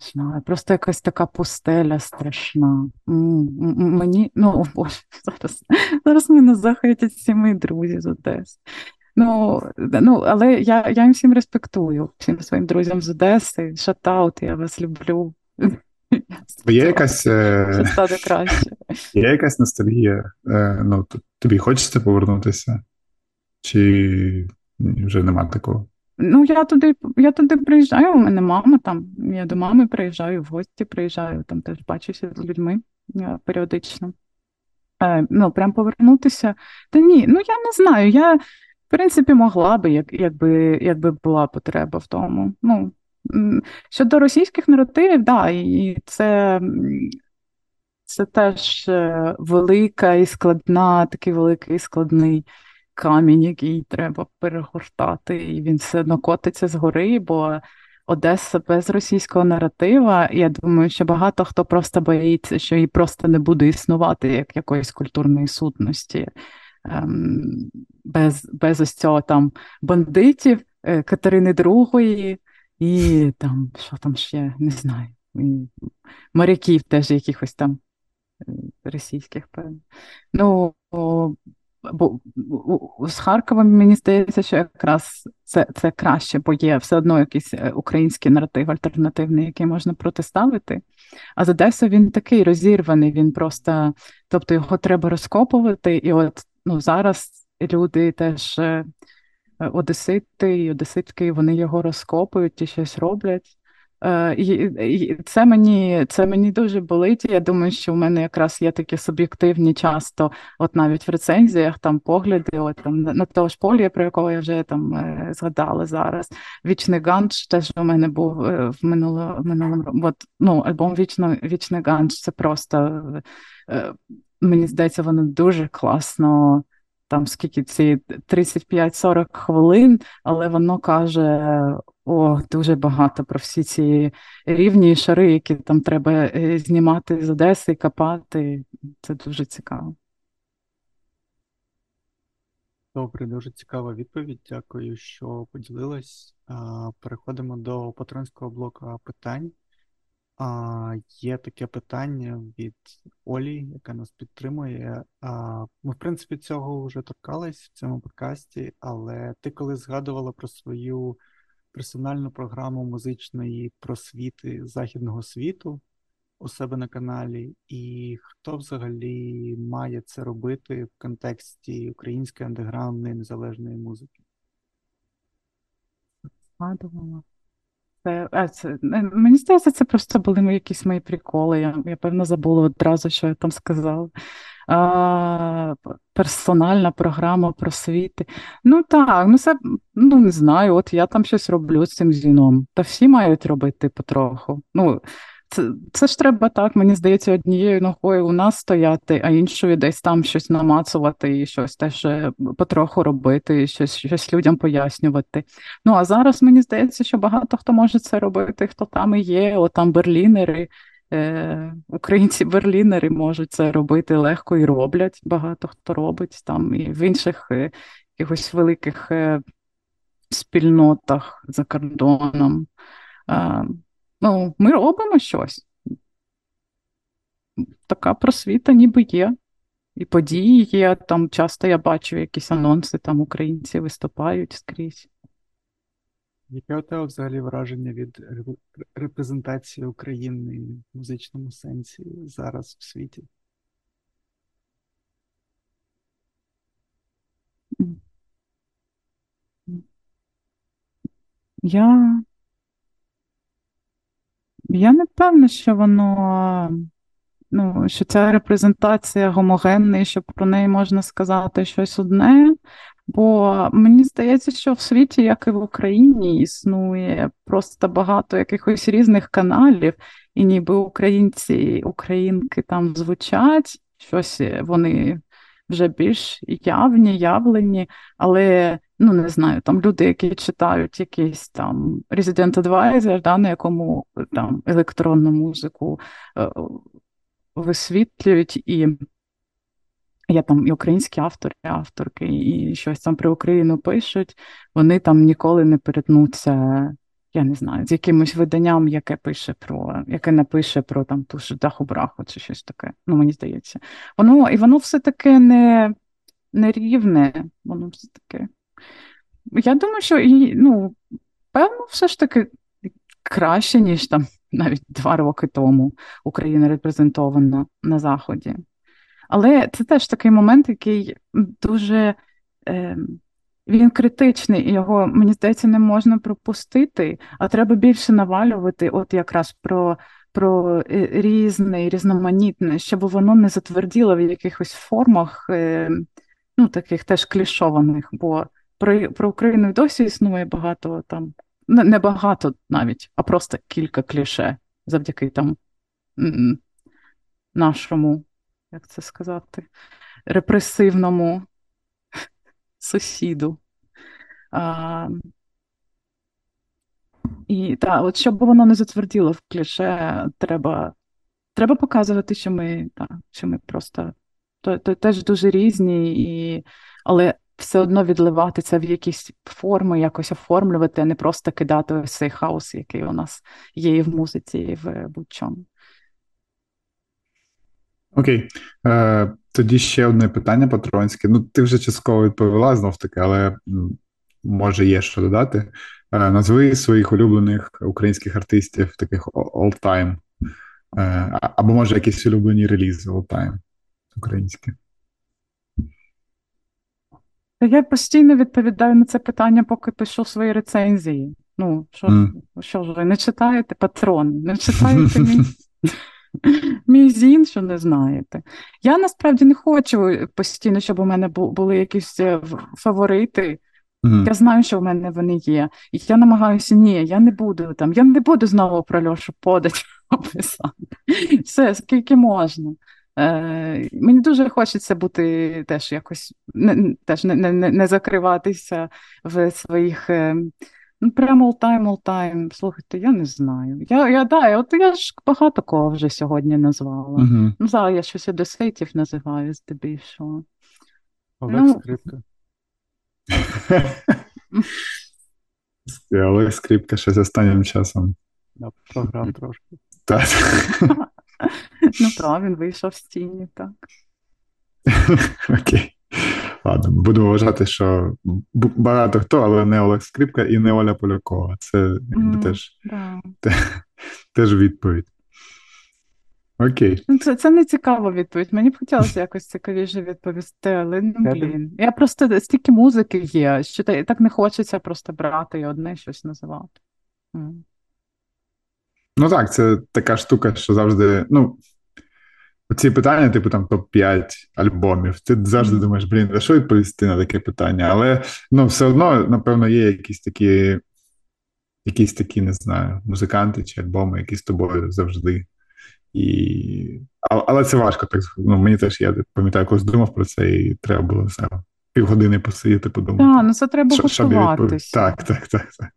S2: знаю, просто якась така пустеля страшна. Мені, ну, о боже, [LAUGHS] зараз зараз мене захотять всі мої друзі з Одеси. Ну, ну, але я я їм всім респектую, всім своїм друзям з Одеси. Шатаут, я вас люблю.
S1: Є якась
S2: е, краще.
S1: Є якась ностальгія. Е, ну, Тобі хочеться повернутися? Чи вже нема такого?
S2: Ну, я туди я туди приїжджаю, у мене мама там. Я до мами приїжджаю, в гості приїжджаю, там теж бачуся з людьми періодично. Е, Ну, прям повернутися. Та ні, ну я не знаю. Я, в принципі, могла би, як, якби якби була потреба в тому. Ну, Щодо російських наративів, да, і це це теж е, велика і складна, такий великий і складний камінь, який треба перегортати, і він все одно котиться згори, бо Одеса без російського наратива. Я думаю, що багато хто просто боїться, що її просто не буде існувати як якоїсь культурної сутності. Ем, без без ось цього там бандитів е, Катерини II і там, що там ще, не знаю, і моряків теж якихось там е, російських, певно. Ну, бо з Харковом мені здається, що якраз це це краще, бо є все одно якийсь е, український наратив альтернативний, який можна протиставити. А з Одесою він такий розірваний, він просто, тобто його треба розкопувати. І от ну, зараз люди теж е, одесити і одеситки, вони його розкопують і щось роблять. Е, Це мені це мені дуже болить. Я думаю, що в мене якраз є такі суб'єктивні, часто, от навіть в рецензіях там погляди, от там на того ж полі, про якого я вже там е, згадала зараз. Вічний ганч теж у мене був е, в минулому минулому от, ну, альбом Вічно, Вічний ганч. Це просто мені здається, воно дуже класно там скільки ці 35-40 хвилин, але воно каже о, дуже багато про всі ці рівні і шари, які там треба е, знімати з Одеси копати. Це дуже цікаво.
S4: Добре, дуже цікава відповідь. Дякую, що поділилась. Переходимо до патронського блоку питань. Є таке питання від Олі, яка нас підтримує. Ми, в принципі, цього вже торкались в цьому подкасті, але ти коли згадувала про свою персональну програму музичної просвіти західного світу у себе на каналі, і хто взагалі має це робити в контексті української андеграундної незалежної музики?
S2: Згадувала. Це, а, це, Мені здається, це просто були якісь мої приколи. Я, я певно, забула одразу, що я там сказала. А, Персональна програма просвіти. Ну так, ну це ну не знаю. От я там щось роблю з цим зіном. Та всі мають робити потроху. Ну, це ж треба так, мені здається, однією ногою у нас стояти, а іншою десь там щось намацувати і щось теж е, потроху робити, і щось щось людям пояснювати. Ну а зараз мені здається, що багато хто може це робити, хто там і є, от там берлінери. Е, Українці-берлінери можуть це робити легко і роблять. Багато хто робить там і в інших е, якихось великих спільнотах за кордоном. Ну, ми робимо щось. Така просвіта ніби є. І події є. Там часто я бачу якісь анонси, там українці виступають скрізь.
S4: Яке у тебе взагалі враження від репрезентації України в музичному сенсі зараз в світі?
S2: Я я не певна, що воно, ну, що ця репрезентація гомогенна, і що про неї можна сказати щось одне. Бо мені здається, що в світі, як і в Україні, існує просто багато якихось різних каналів, і ніби українці, українки там звучать, щось вони вже більш явні, явлені, але ну не знаю, там люди, які читають якийсь там Resident Advisor, да, на якому там електронну музику е, висвітлюють і. Я там і українські автори, авторки, і щось там про Україну пишуть, вони там ніколи не перетнуться я не знаю, з якимось виданням, яке пише про, яке напише про там ту ж даху браху чи щось таке. Ну, мені здається. Воно і воно все таки не не рівне, воно все таки. Я думаю, що ну, певно, все ж таки краще, ніж там навіть два роки тому Україна репрезентована на Заході. Але це теж такий момент, який дуже. Е, він критичний, і його, мені здається, не можна пропустити, а треба більше навалювати, от якраз про про е, різне і різноманітне, щоб воно не затверділо в якихось формах, е, ну, таких теж клішованих, бо про про Україну досі існує багато там, не багато навіть, а просто кілька кліше завдяки там нашому, як це сказати, репресивному [LAUGHS] сусіду. А, І так, от щоб воно не затверділо в кліше, треба треба показувати, що ми так, що ми просто то, то теж дуже різні, і, але все одно відливати це в якісь форми, якось оформлювати, а не просто кидати ось цей хаос, який у нас є і в музиці, і в будь-чому.
S1: Окей. Е, Тоді ще одне питання патронське. Ну, ти вже частково відповіла знов таки, але може є що додати. Е, Назви своїх улюблених українських артистів, таких all-time. Е, або може якісь улюблені релізи all-time українські.
S2: Я постійно відповідаю на це питання, поки пишу свої рецензії. Ну, що mm. що ж ви не читаєте патрон, не читаєте мій [LAUGHS] мій зін, що не знаєте. Я насправді не хочу постійно, щоб у мене були якісь е, фаворити. Mm. Я знаю, що в мене вони є. І я намагаюся, ні, я не буду там, я не буду знову про Льошу подати описати. [LAUGHS] Все, скільки можна. Е, Мені дуже хочеться бути теж якось не, теж не, не, не закриватися в своїх. Е, ну, Прямо all-time, all-time. Слухайте, я не знаю. Я я, да, от я ж багато кого вже сьогодні назвала. Uh-huh. Ну, зараз я щось одеситів називаю здебільшого.
S4: Олег ну, Скрипка. [LAUGHS]
S1: Олег Скрипка щось останнім часом.
S4: Я програв трошки.
S1: Так. [LAUGHS] [LAUGHS]
S2: Ну так, він вийшов з тіні, так. [LAUGHS]
S1: Окей. Ладно, будемо вважати, що багато хто, але не Олег Скрипка і не Оля Полякова. Це mm, теж теж відповідь. Окей.
S2: Ну, Це це не цікава відповідь. Мені б хотілося якось цікавіше відповісти, але ну, блін. Я просто стільки музики є, що так не хочеться просто брати і одне щось називати.
S1: Ну так, це така штука, що завжди. ну, Ці питання, типу там топ-5 альбомів. Ти завжди думаєш, блін, за що відповісти на таке питання? Але ну, все одно, напевно, є якісь такі, якісь такі, не знаю, музиканти чи альбоми, які з тобою завжди. І... Але це важко. так ну, Мені теж я пам'ятаю, колись думав про це, і треба було все півгодини посидіти, подумати.
S2: Так, ну це треба готуватися.
S1: Так, так, так. так.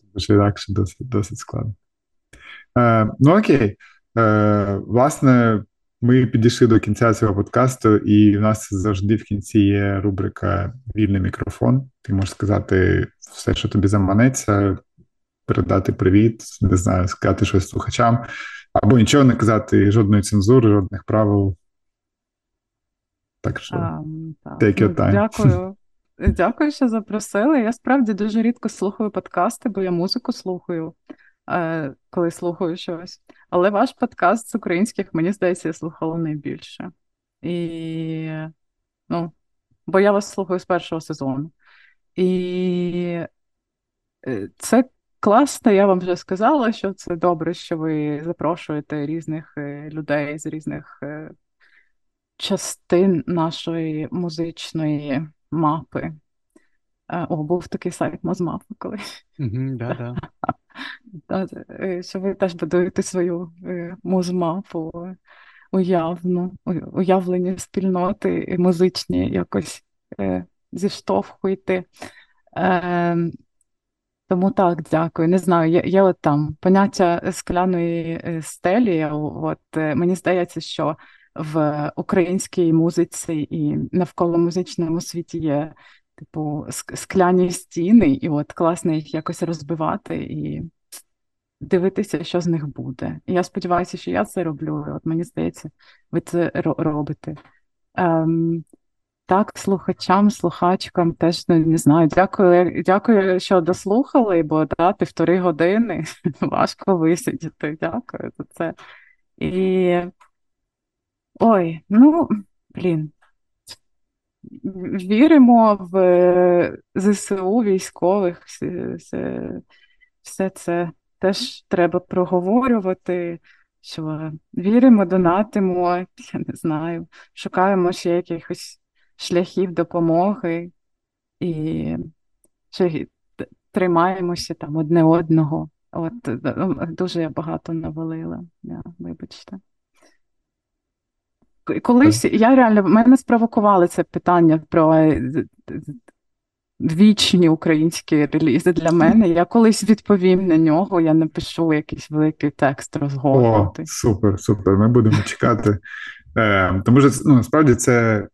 S1: Тому що інакше досить, досить складно. Е, Ну окей. Е, Власне, ми підійшли до кінця цього подкасту, і в нас завжди в кінці є рубрика Вільний мікрофон. Ти можеш сказати все, що тобі заманеться, передати привіт, не знаю, сказати щось слухачам, або нічого не казати, жодної цензури, жодних правил. Так що um, take your time.
S2: Дякую. [LAUGHS] Дякую, що запросили. Я справді дуже рідко слухаю подкасти, бо я музику слухаю. Е, коли слухаю щось. Але ваш подкаст з українських, мені здається, я слухала найбільше. І, ну, Бо я вас слухаю з першого сезону. І е, це класно, я вам вже сказала, що це добре, що ви запрошуєте різних е, людей з різних частин нашої музичної мапи. О, був такий сайт Мозмапа колись.
S4: Mm-hmm, да, [LAUGHS] да.
S2: Е, що ви теж будуєте свою е, музмапу уявну, уявлені спільноти музичні якось е, зіштовхуєте. Тому так, дякую. Не знаю, є, є от там поняття скляної стелі. От Мені здається, що в українській музиці і навколо музичному світі є типу, скляні стіни, і от класно їх якось розбивати і дивитися, що з них буде. І я сподіваюся, що я це роблю. От мені здається, ви це робите. Ем, Так, слухачам, слухачкам теж ну, не знаю. Дякую, дякую, що дослухали, бо да, півтори години [LAUGHS] важко висидіти. Дякую за це. І ой, ну блін. Віримо в ЗСУ військових, все, все це теж треба проговорювати, що віримо, донатимо, я не знаю, шукаємо ще якихось шляхів допомоги і ще тримаємося там одне одного. От дуже я багато навалила, я, вибачте. Колись я реально в мене спровокували це питання про е, вічні українські релізи для мене. Я колись відповім на нього, я напишу якийсь великий текст розгорнутий.
S1: О, Супер, супер. Ми будемо чекати. Е, Тому що ну, насправді це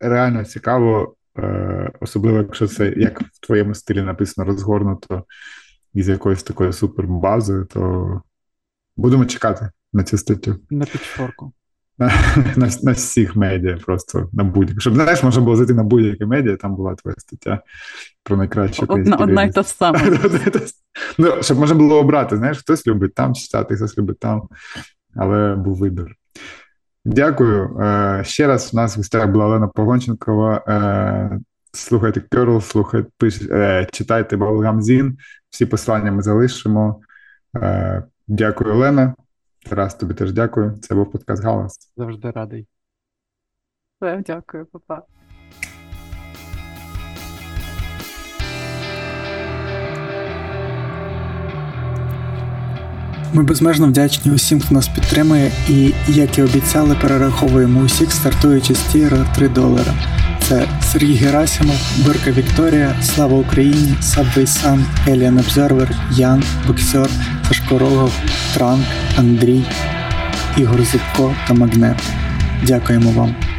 S1: реально цікаво, е, особливо, якщо це як в твоєму стилі написано розгорнуто із якоюсь такою супербазою, то будемо чекати на цю статтю.
S4: На підшорку
S1: на [LAUGHS] на, на всіх медіа, просто на будь-яких. Щоб знаєш, можна було зайти на будь-яке медіа, там була твоя стаття про найкраще
S2: Одна, одна і та сама.
S1: Ну, Щоб можна було обрати, знаєш, хтось любить там читати, хтось любить там, але був вибір. Дякую. Е, ще раз у нас в гостях була Олена Погонченкова. Е, слухайте Керл, слухайте, пиш, е, читайте Баблагам Всі послання ми залишимо. Дякую, Олена. Тарас, тобі теж дякую. Це був подкаст Галас.
S4: Завжди радий.
S2: Дякую, папа.
S3: Ми безмежно вдячні усім, хто нас підтримує, і, як і обіцяли, перераховуємо усіх, стартуючи з tier а 3 долара. Це Сергій Герасимов, Бирка Вікторія, Слава Україні, Subway Sun, Alien Observer, Ян, Боксер, Сашко Рогов, Транк, Андрій, Ігор Зубко та Магнет. Дякуємо вам.